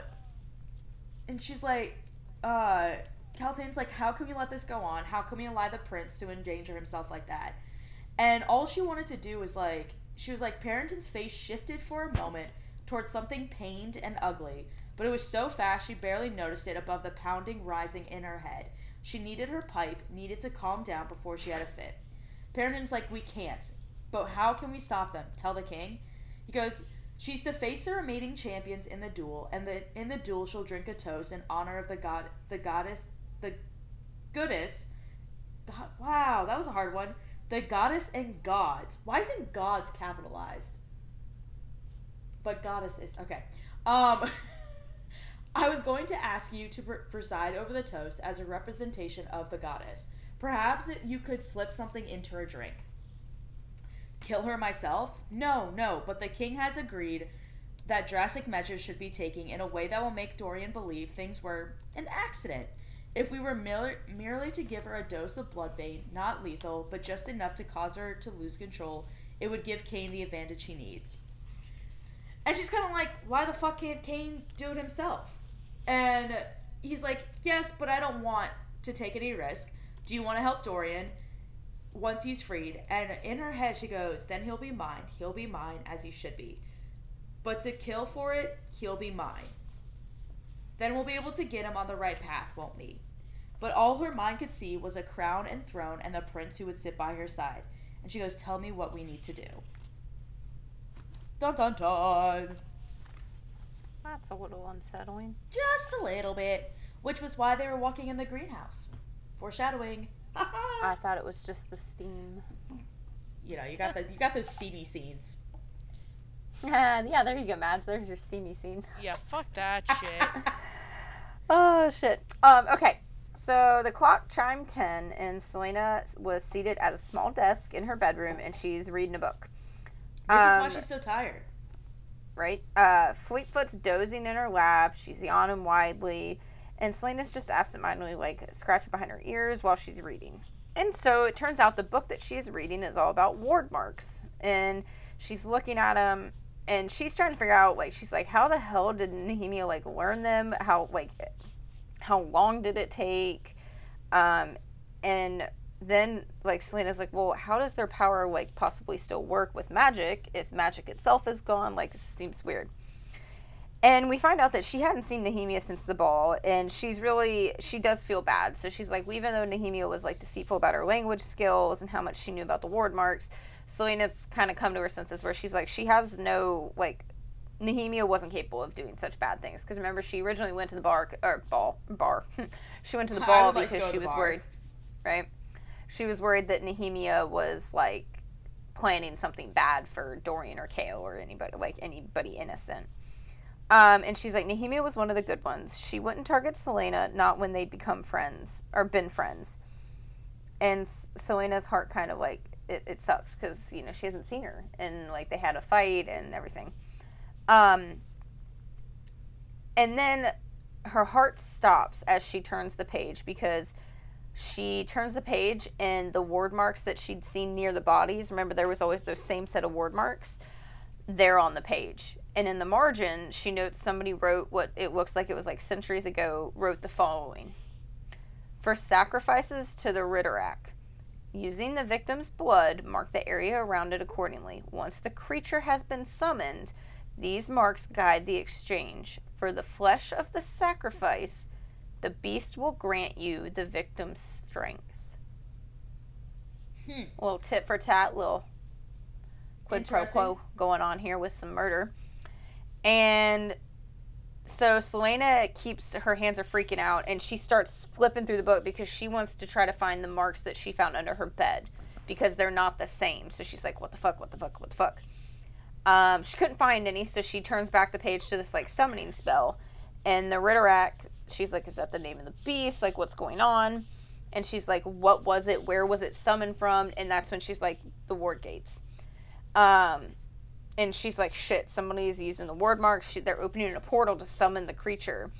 and she's like, uh, Kaltain's like, how can we let this go on? How can we allow the prince to endanger himself like that? And all she wanted to do was like, she was like, Perrington's face shifted for a moment towards something pained and ugly, but it was so fast she barely noticed it above the pounding rising in her head. She needed her pipe, needed to calm down before she had a fit. Perrington's like, we can't. But how can we stop them? Tell the king? He goes, she's to face the remaining champions in the duel, and the, in the duel she'll drink a toast in honor of the god, the goddess, the goddess. God, wow, that was a hard one. The goddess and gods. Why isn't gods capitalized? But goddesses. Okay. Um, I was going to ask you to pre- preside over the toast as a representation of the goddess. Perhaps you could slip something into her drink. Kill her myself? No, no, but the king has agreed that drastic measures should be taken in a way that will make Dorian believe things were an accident. If we were mer- merely to give her a dose of bloodbane, not lethal, but just enough to cause her to lose control, it would give Cain the advantage he needs. And she's kind of like, why the fuck can't Cain do it himself? And he's like, yes, but I don't want to take any risk. Do you want to help Dorian once he's freed? And in her head, she goes, then he'll be mine. He'll be mine as he should be. But to kill for it, he'll be mine. Then we'll be able to get him on the right path, won't we? But all her mind could see was a crown and throne and the prince who would sit by her side. And she goes, Tell me what we need to do. Dun dun dun. That's a little unsettling. Just a little bit. Which was why they were walking in the greenhouse. Foreshadowing. I thought it was just the steam. you know, you got the you got those steamy scenes. yeah, there you go, Mads. There's your steamy scene. Yeah, fuck that shit. Oh shit. Um. Okay. So the clock chimed ten, and Celaena was seated at a small desk in her bedroom, and she's reading a book. This is why Um, she's so tired. right? Uh, Fleetfoot's dozing in her lap. She's yawning widely, and Celaena's just absentmindedly like scratching behind her ears while she's reading. And so it turns out the book that she's reading is all about Wyrdmarks, and she's looking at them, and she's trying to figure out like she's like, how the hell did Nehemia like learn them? How like how long did it take? Um, and then like Celaena's like, well, how does their power like possibly still work with magic if magic itself is gone? Like, this seems weird. And we find out that she hadn't seen Nehemia since the ball, and she's really she does feel bad. So she's like, even though Nehemia was like deceitful about her language skills and how much she knew about the Wyrdmarks, Celaena's kind of come to her senses where she's like, she has no like Nehemia wasn't capable of doing such bad things because remember she originally went to the bar or ball bar. she went to the ball like because she was bar. worried, right? She was worried that Nehemia was like planning something bad for Dorian or Chaol or anybody like anybody innocent. Um, and she's like, Nehemia was one of the good ones. She wouldn't target Celaena, not when they'd become friends or been friends. And S- Celaena's heart kind of like it, it sucks because you know she hasn't seen her and like they had a fight and everything. Um, and then her heart stops as she turns the page because she turns the page and the Wyrdmarks that she'd seen near the bodies remember there was always those same set of Wyrdmarks they're on the page and in the margin she notes somebody wrote what it looks like it was like centuries ago wrote the following for sacrifices to the Ridderak. Using the victim's blood, mark the area around it accordingly. Once the creature has been summoned, these marks guide the exchange. For the flesh of the sacrifice, the beast will grant you the victim's strength. Hmm. Little tit for tat, little quid pro quo going on here with some murder. And so Celaena keeps her hands are freaking out and she starts flipping through the book because she wants to try to find the marks that she found under her bed because they're not the same. So she's like, what the fuck, what the fuck, what the fuck? Um, she couldn't find any, so she turns back the page to this like summoning spell. And the Ridderak, she's like, is that the name of the beast? Like, what's going on? And she's like, what was it? Where was it summoned from? And that's when she's like, the Wyrdgates. Um, and she's like, shit, somebody's using the Wyrdmarks. She, they're opening a portal to summon the creature.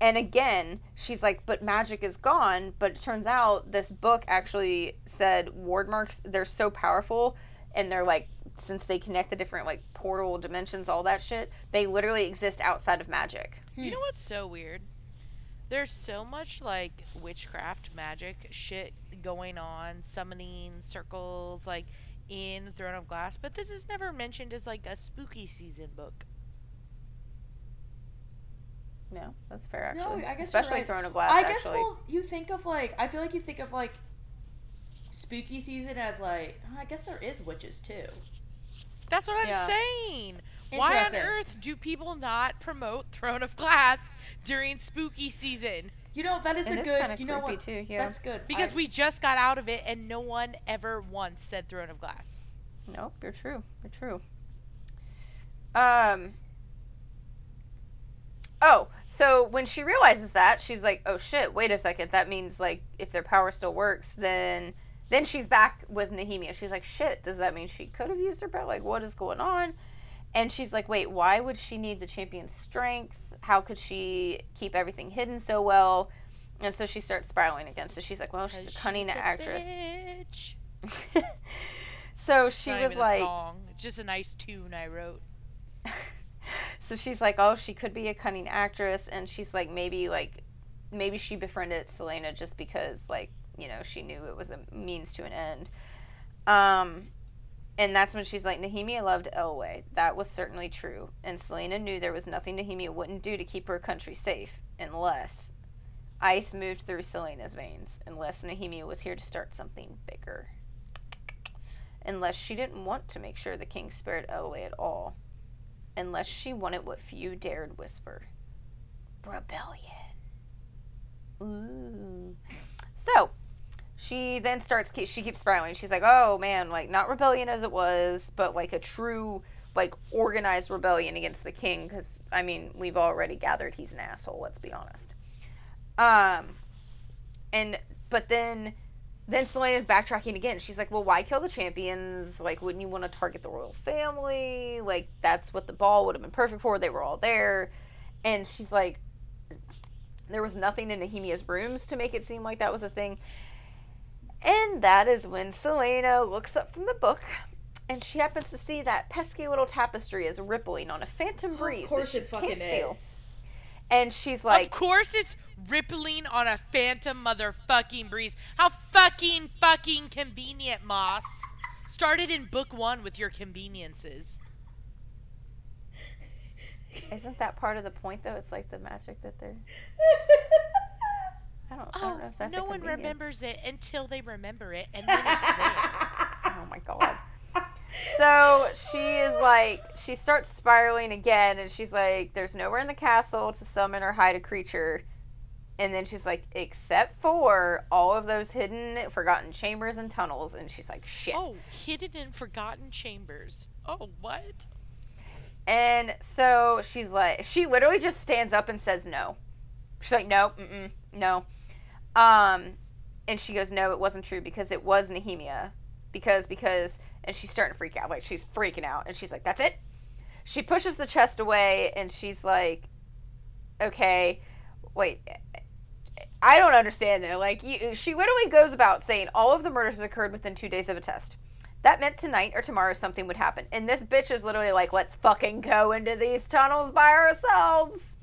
And again, she's like, but magic is gone. But it turns out this book actually said Wyrdmarks, they're so powerful. And they're like, since they connect the different like portal dimensions, all that shit, they literally exist outside of magic. Hmm. You know what's so weird? There's so much like witchcraft magic shit going on, summoning circles, like in Throne of Glass, but this is never mentioned as like a spooky season book. No, that's fair No, actually. I guess you're Especially right. Throne of Glass, I guess actually. well, you think of like I feel like you think of like spooky season as like oh, I guess there is witches too. That's what I'm Yeah. saying. Why on earth do people not promote Throne of Glass during spooky season? You know that is It a is good. kinda You know creepy what? too, yeah. That's good Because I- we just got out of it and no one ever once said Throne of Glass. Nope, you're true. You're true. Um. Oh, so when she realizes that, she's like, "Oh shit! Wait a second. That means like if their power still works, then then she's back with Nehemia. She's like, "Shit! Does that mean she could have used her power? Like, what is going on?" And she's like, wait, why would she need the champion's strength? How could she keep everything hidden so well? And so she starts spiraling again. So she's like, well, she's a cunning she's a actress. bitch. so she was like, a song. Just a nice tune I wrote. so she's like, oh, she could be a cunning actress, and she's like, maybe like, maybe she befriended Celaena just because like, you know, she knew it was a means to an end. Um, and that's when she's like, Nehemia loved Eyllwe. That was certainly true, and Celaena knew there was nothing Nehemia wouldn't do to keep her country safe, unless ice moved through Celaena's veins, unless Nehemia was here to start something bigger. Unless she didn't want to make sure the king spared Eyllwe at all unless she wanted what few dared whisper rebellion. Ooh. So she then starts, she keeps spiraling. She's like, oh man, like not rebellion as it was, but like a true, like organized rebellion against the king. Because, I mean, we've already gathered he's an asshole, let's be honest. Um, and, but then then Celaena's backtracking again. She's like, "Well, why kill the champions? Like, wouldn't you want to target the royal family? Like, that's what the ball would have been perfect for. They were all there." And she's like, "There was nothing in Nehemia's rooms to make it seem like that was a thing." And that is when Celaena looks up from the book, and she happens to see that pesky little tapestry is rippling on a phantom breeze. Of course that it fucking can't feel. is. And she's like, of course it's rippling on a phantom motherfucking breeze. How fucking fucking convenient, Maas. Started in book one with your conveniences. "Isn't that part of the point, though? It's like the magic that they're." I don't, I Oh, don't know if that's a no one remembers it until they remember it, and then it's there. Oh my god. So she is like, she starts spiraling again, and she's like, there's nowhere in the castle to summon or hide a creature. And then she's like, except for all of those hidden, forgotten chambers and tunnels. And she's like, shit. Oh, hidden and forgotten chambers. Oh, what? And so she's like, she literally just stands up and says no. She's like, no, mm-mm, no. Um, and she goes, no, it wasn't true because it was Nehemia. Because, because, and she's starting to freak out. Like, she's freaking out. And she's like, that's it? She pushes the chest away and she's like, okay, wait. I don't understand though. Like, you, she literally goes about saying all of the murders occurred within two days of a test. That meant tonight or tomorrow something would happen. And this bitch is literally like, let's fucking go into these tunnels by ourselves.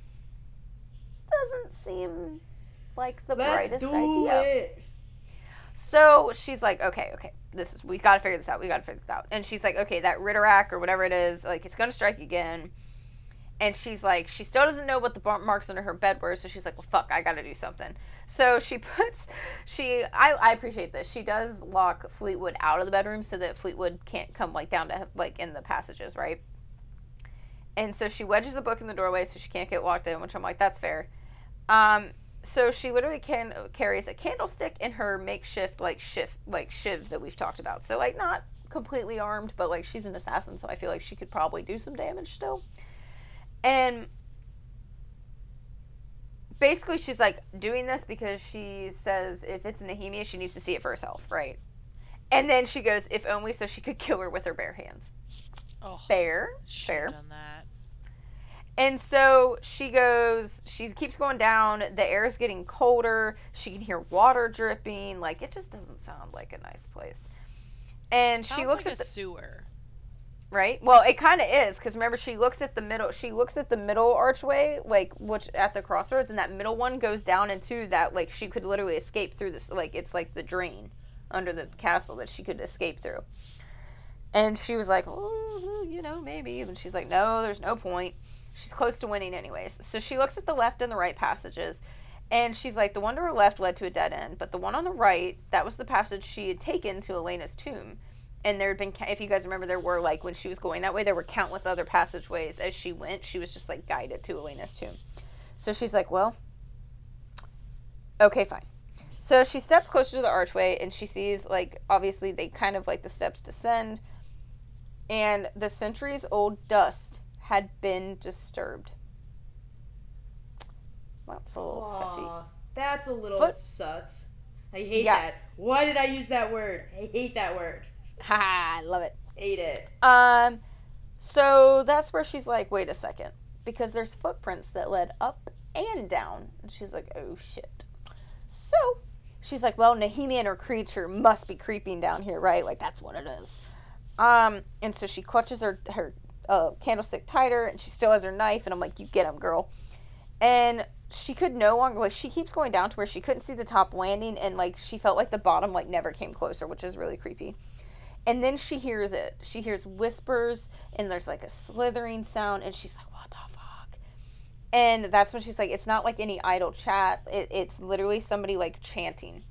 Doesn't seem like the Let's brightest idea. it. So she's like, okay, okay, this is we got to figure this out. We got to figure this out. And she's like, okay, that Ridderak or whatever it is, like it's gonna strike again. And she's like, she still doesn't know what the marks under her bed were, so she's like, well, fuck, I gotta do something. So she puts, she, I, I appreciate this. She does lock Fleetwood out of the bedroom so that Fleetwood can't come like down to like in the passages, right? And so she wedges a book in the doorway so she can't get locked in, which I'm like, that's fair. Um, so she literally can carries a candlestick in her makeshift like shift like shiv that we've talked about. So like not completely armed, but like she's an assassin, so I feel like she could probably do some damage still. And basically she's like doing this because she says if it's Nehemia, she needs to see it for herself, right? And then she goes, if only so she could kill her with her bare hands. Oh, Fair, fair. And so she goes, she keeps going down. The air is getting colder. She can hear water dripping. Like, it just doesn't sound like a nice place. And she looks like at a the, sewer. right? Well, it kind of is because remember she looks at the middle. She looks at the middle archway, like which at the crossroads, and that middle one goes down into that. Like she could literally escape through this. Like it's like the drain under the castle that she could escape through. And she was like, oh, you know, maybe. And she's like, no, there's no point. She's close to winning, anyways. So she looks at the left and the right passages. And she's like, the one to her left led to a dead end, but the one on the right, that was the passage she had taken to Elena's tomb. And there had been, if you guys remember, there were like, when she was going that way, there were countless other passageways as she went. She was just like guided to Elena's tomb. So she's like, well, okay, fine. So she steps closer to the archway and she sees, like, obviously they kind of like the steps descend. And the centuries old dust had been disturbed. That's a little sketchy. That's a little Foot- sus. I hate Yeah. that. Why did I use that word? I hate that word. Haha, I love it. Hate it. Um, So that's where she's like, wait a second. Because there's footprints that led up and down. And she's like, oh shit. So she's like, well, Nehemia and her creature must be creeping down here, right? Like, that's what it is. Um, and so she clutches her, her uh, candlestick tighter and she still has her knife. And I'm like, you get him, girl. And she could no longer, like, she keeps going down to where she couldn't see the top landing. And, like, she felt like the bottom, like, never came closer, which is really creepy. And then she hears it. She hears whispers and there's like a slithering sound. And she's like, what the fuck? And that's when she's like, it's not like any idle chat. It, it's literally somebody like chanting.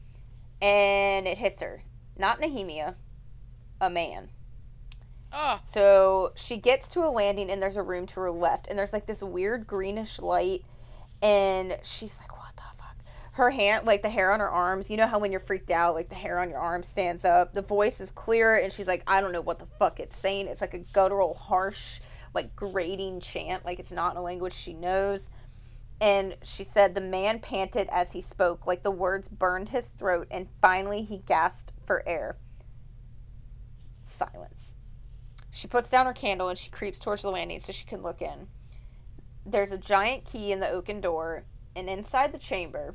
And it hits her. Not Nehemia, a man. Oh, So she gets to a landing and there's a room to her left. And there's like this weird greenish light. And she's like, what the fuck? Her hand, like the hair on her arms, you know how when you're freaked out, like the hair on your arm stands up. The voice is clear. And she's like, I don't know what the fuck it's saying. It's like a guttural, harsh, like grating chant. Like it's not in a language she knows. And she said the man panted as he spoke, like the words burned his throat. And finally he gasped for air. Silence. She puts down her candle and she creeps towards the landing so she can look in. There's a giant key in the oaken door, and inside the chamber,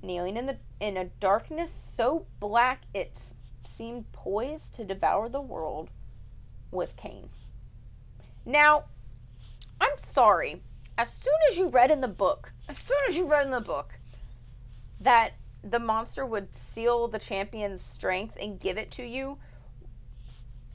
kneeling in the in a darkness so black it seemed poised to devour the world, was Cain. Now, I'm sorry. As soon as you read in the book, as soon as you read in the book that the monster would seal the champion's strength and give it to you,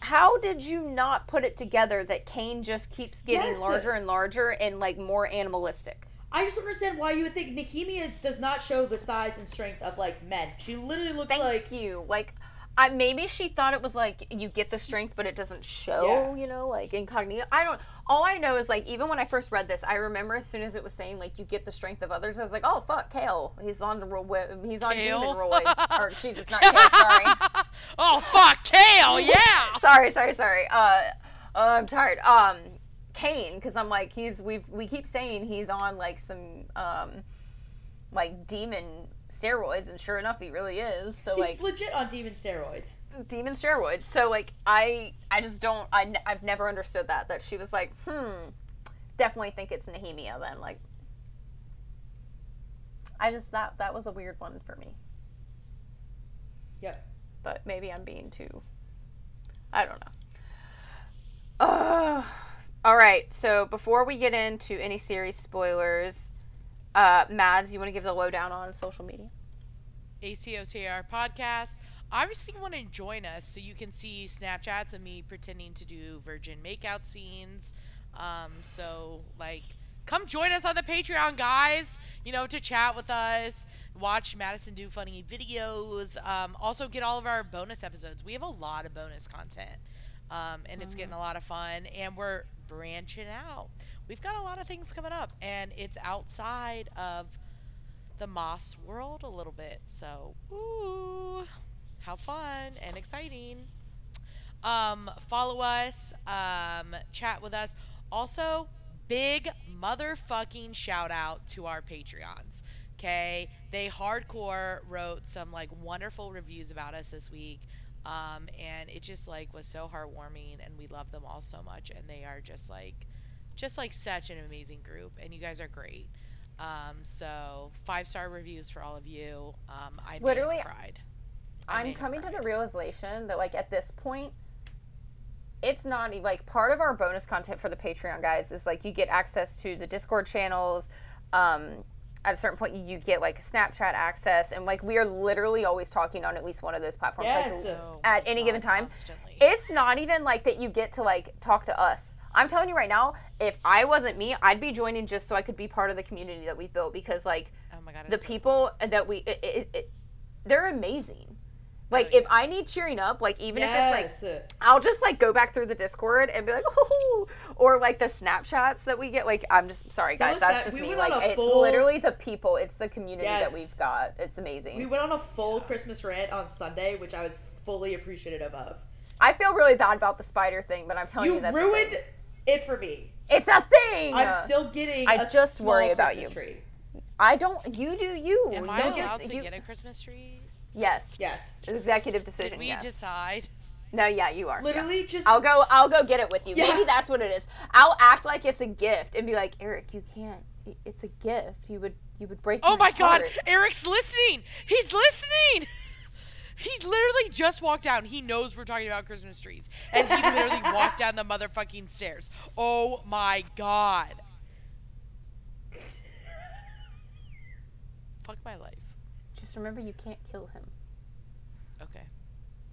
how did you not put it together that Cain just keeps getting Yes. larger and larger and like more animalistic? I just don't understand why you would think Nehemia does not show the size and strength of like men. She literally looks Thank like you. Like, I maybe she thought it was like you get the strength, but it doesn't show. Yeah. You know, like incognito. I don't. All I know is like even when I first read this, I remember as soon as it was saying like you get the strength of others, I was like, oh fuck, Chaol. He's on the ro- he's on Chaol? demon roids. or Jesus, not Chaol. Sorry. oh fuck, Chaol, yeah. sorry, sorry, sorry. Uh, uh, I'm tired. Um, Cain, because I'm like he's we've we keep saying he's on like some um, like demon steroids, and sure enough, he really is. So he's like legit on demon steroids. Demon steroids. So like I I just don't I I've never understood that that she was like hmm definitely think it's Nehemia then like I just that that was a weird one for me. Yep. but maybe I'm being too. I don't know. Uh, all right. So before we get into any series spoilers, uh, Mads, you want to give the lowdown on social media? ACOTR podcast. Obviously, you want to join us so you can see Snapchats of me pretending to do virgin makeout scenes. Um, so, like, come join us on the Patreon, guys. You know, to chat with us, watch Madison do funny videos. Um, also, get all of our bonus episodes. We have a lot of bonus content, um, and it's getting a lot of fun. And we're branching out. We've got a lot of things coming up, and it's outside of the Maas world a little bit. So, ooh, how fun and exciting. Um, follow us, um, chat with us. Also, big motherfucking shout out to our Patreons. Okay, they hardcore wrote some like wonderful reviews about us this week. Um, and it just like was so heartwarming and we love them all so much and they are just like just like such an amazing group and you guys are great. Um, so five star reviews for all of you. Um, I Literally, cried. I may I'm coming to the realization that like at this point it's not even like part of our bonus content for the Patreon guys is like you get access to the Discord channels. Um, at a certain point, you get like Snapchat access, and like we are literally always talking on at least one of those platforms. Yes. Like So at any given time. constantly. It's not even like that you get to like talk to us. I'm telling you right now, if I wasn't me, I'd be joining just so I could be part of the community that we've built because like oh my god, the it's so people that we it, it, it, they're amazing. Like if I need cheering up, like even if it's like I'll just like go back through the Discord and be like, oh, or like the Snapchats that we get. Like I'm just sorry, Some guys, of that's Snap- just we me. Like it's full- literally the people, it's the community Yes. that we've got. It's amazing. we went on a full Christmas rant on Sunday, which I was fully appreciative of. I feel really bad about the spider thing, but I'm telling you, You that's a ruined it for me. It's a thing. I'm still getting. I a just small worry about Christmas you. Tree. I don't. You do you. Am You I allowed just- to you- get a Christmas tree? Yes. Yes. Executive decision. Did we yes. decide? No, yeah, you are. yeah. Literally, just I'll go. I'll go get it with you. Yeah. Maybe that's what it is. I'll act like it's a gift and be like, Eric, you can't. It's a gift. You would. You would break. Oh my god, heart." Eric's listening. He's listening. He literally just walked down. He knows we're talking about Christmas trees. And he literally walked down the motherfucking stairs. Oh my god. Fuck my life. Just remember, you can't kill him. Okay.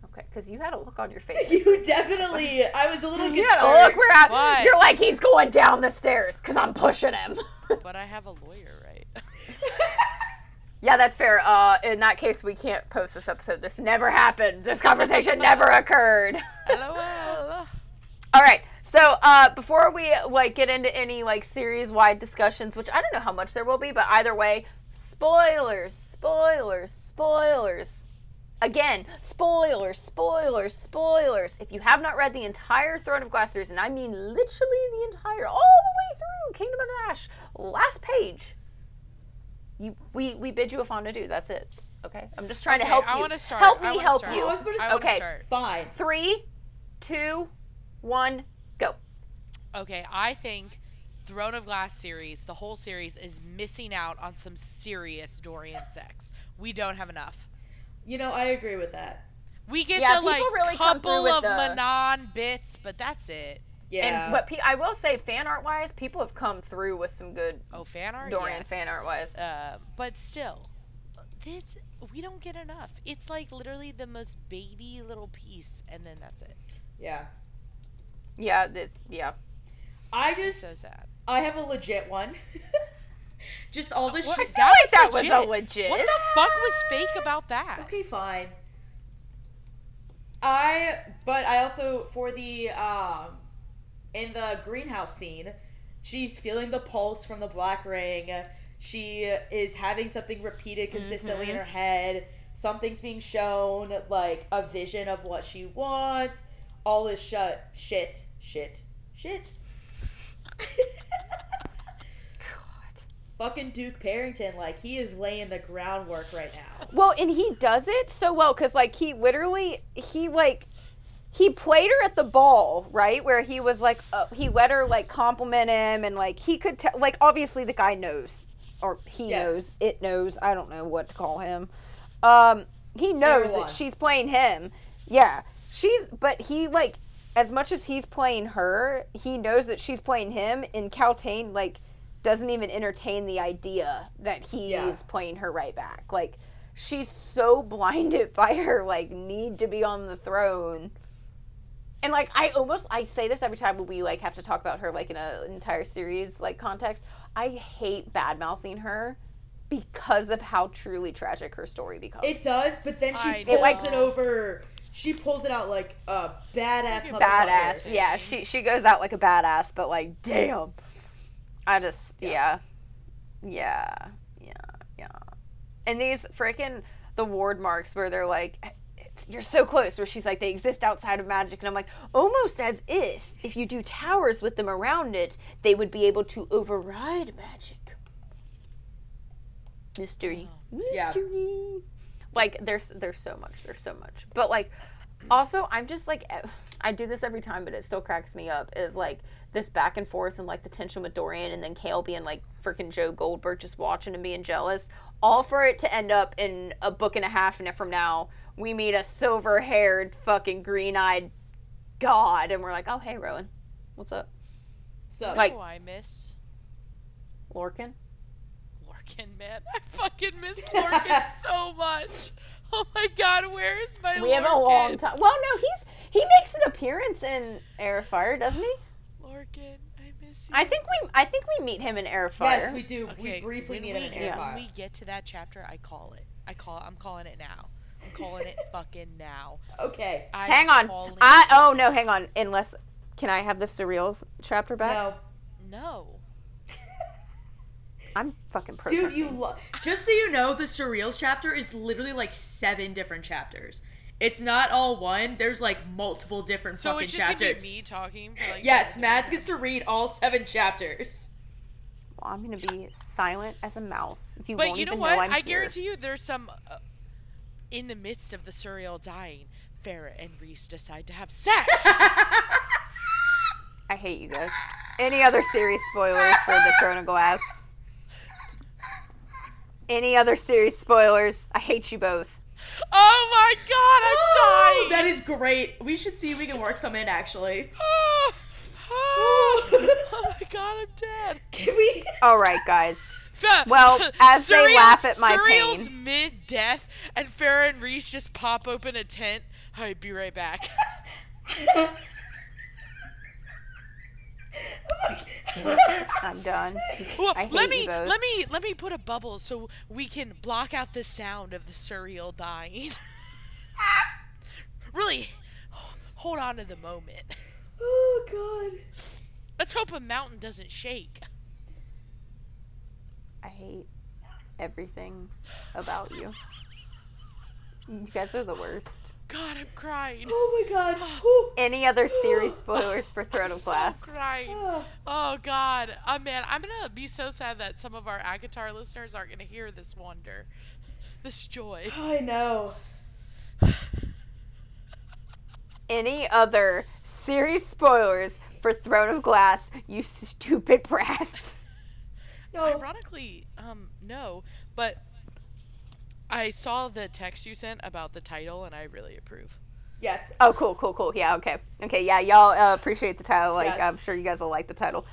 Okay, because you had a look on your face. you definitely. I was a little You concerned. had a look. We're at. Why? You're like he's going down the stairs because I'm pushing him. But I have a lawyer, right? yeah, that's fair. Uh, in that case, we can't post this episode. This never happened. This conversation never occurred. LOL. All right. So uh, before we like get into any like series wide discussions, which I don't know how much there will be, but either way, spoilers, spoilers, spoilers. Again, spoilers, spoilers, spoilers. If you have not read the entire Throne of Glass series, and I mean literally the entire, all the way through Kingdom of Ash, last page, you we we bid you a fond adieu. That's it. Okay, I'm just trying to Okay, help I you. wanna start. Help me wanna help start. you. Oh, I was about to I Okay. start. Fine. Three, two, one, go. Okay, I think Throne of Glass series, the whole series, is missing out on some serious Dorian sex. We don't have enough. You know, I agree with that. We get Yeah, the like really couple of the- Manon bits, but that's it. Yeah. And but pe- I will say, fan art wise, people have come through with some good Oh, fan art. Dorian yes. fan art wise. Uh, but still, this we don't get enough. It's like literally the most baby little piece, and then that's it. yeah. yeah, it's yeah. I just, So sad. I have a legit one. just all this shit. That like was that was legit. a legit. What the fuck was fake about that? Okay, fine. I, but I also for the um, in the greenhouse scene, she's feeling the pulse from the black ring. She is having something repeated consistently in her head. Something's being shown, like a vision of what she wants. All this shut shit, shit, shit. Fucking Duke Perrington, like he is laying the groundwork right now. Well, and he does it so well because like he literally he like he played her at the ball right where he was like uh, he let her like compliment him and like he could tell like obviously the guy knows or he Yes. knows it knows I don't know what to call him. Um, he knows that she's playing him. Yeah, she's but he like as much as he's playing her, he knows that she's playing him. And Kaltain like doesn't even entertain the idea that he's Yeah. playing her right back. Like she's so blinded by her like need to be on the throne. And like I almost I say this every time we like have to talk about her like in a- an entire series like context. I hate bad mouthing her because of how truly tragic her story becomes. It does, but then she I pulls know. it over. She pulls it out like a badass badass. Yeah, she she goes out like a badass, but like damn. I just yeah. Yeah. Yeah. Yeah. And these freaking the Wyrdmarks where they're like you're so close where she's like they exist outside of magic and I'm like almost as if if you do towers with them around it they would be able to override magic. Mystery. Oh. Yeah. Mystery. Like there's there's so much. There's so much. But like also I'm just like I do this every time but it still cracks me up is like this back and forth and like the tension with Dorian and then Chaol being like freaking Joe Goldberg just watching and being jealous all for it to end up in a book and a half and from now we meet a silver haired fucking green eyed god and we're like oh hey Rowan what's up So Like- oh, I miss Lorcan Lorcan, man. I fucking miss Lorcan so much. Oh my god, where is my we have a long time well no he's he makes an appearance in Heir of Fire doesn't he Lorcan, I miss you. I think we I think we meet him in Heir of Fire yes, we do. Okay, we briefly when meet we, him in when Heir of Fire. we get to that chapter, I call it. I call. I'm calling it now. I'm calling it fucking now. Okay. I'm Hang on. I oh no, hang on. Unless can I have the surreals chapter back? No, no. I'm fucking processing. dude, you lo- just so you know, the surreals chapter is literally like seven different chapters. It's not all one. There's like multiple different So fucking it's just chapters. gonna be me talking for like. Yes, Mads gets to read all seven chapters. Well, I'm gonna be silent as a mouse. You But won't you know even what? I'm I here. guarantee you, there's some. Uh, in the midst of the surreal dying, Farah and Ress decide to have sex. I hate you guys. Any other series spoilers for the Throne of Glass? Any other series spoilers? I hate you both. oh my god, I'm dying. That is great. We should see if we can work some in actually. oh, oh, oh my god, I'm dead. Can we? All right, guys. Well, as they laugh at my Surreal's pain. mid-death, and Farah and Ress just pop open a tent. I'll be right back. I'm done. Well, I hate let you me both. let me let me put a bubble so we can block out the sound of the surreal dying. really, hold on to the moment. oh god. Let's hope a mountain doesn't shake. I hate everything about you. You guys are the worst. God, I'm crying. Oh my god. Ah. Any other series ah. spoilers for Throne of Glass? so Glass? crying. Oh. Oh God, oh man, I'm gonna be so sad that some of our Agatar listeners aren't gonna hear this wonder, this joy. I know. Any other series spoilers for Throne of Glass? You stupid brats. No. Ironically, um, no, but I saw the text you sent about the title, and I really approve. Yes. Oh, cool, cool, cool. Yeah, okay, okay. Yeah, y'all uh, appreciate the title. Like, Yes. I'm sure you guys will like the title.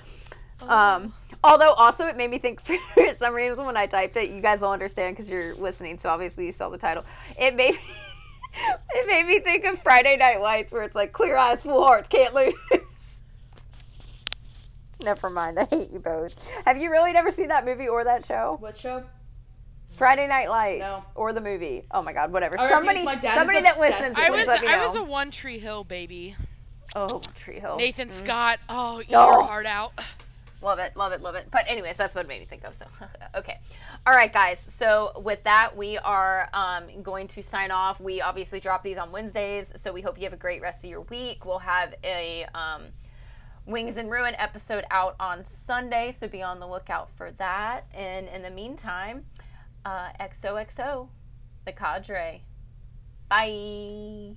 Um, although also it made me think for some reason when I typed it, you guys will understand because you're listening. So obviously you saw the title. It made me, it made me think of Friday Night Lights, where it's like clear eyes, full hearts, can't lose. Never mind. I hate you both. Have you really never seen that movie or that show? What show? Friday Night Lights No. or the movie? Oh my God, whatever. I refuse. Somebody, My dad is somebody that obsessed listens, with I was let me know. I was a One Tree Hill baby. oh, Tree Hill. Nathan Mm. Scott. Oh, eat Oh. your heart out. Love it, love it, love it. But anyways, that's what it made me think of. So, okay, all right, guys. So with that, we are um, going to sign off. We obviously drop these on Wednesdays, so we hope you have a great rest of your week. We'll have a um, Wings and Ruin episode out on Sunday, so be on the lookout for that. And in the meantime, uh, XOXO, the cadre. Bye.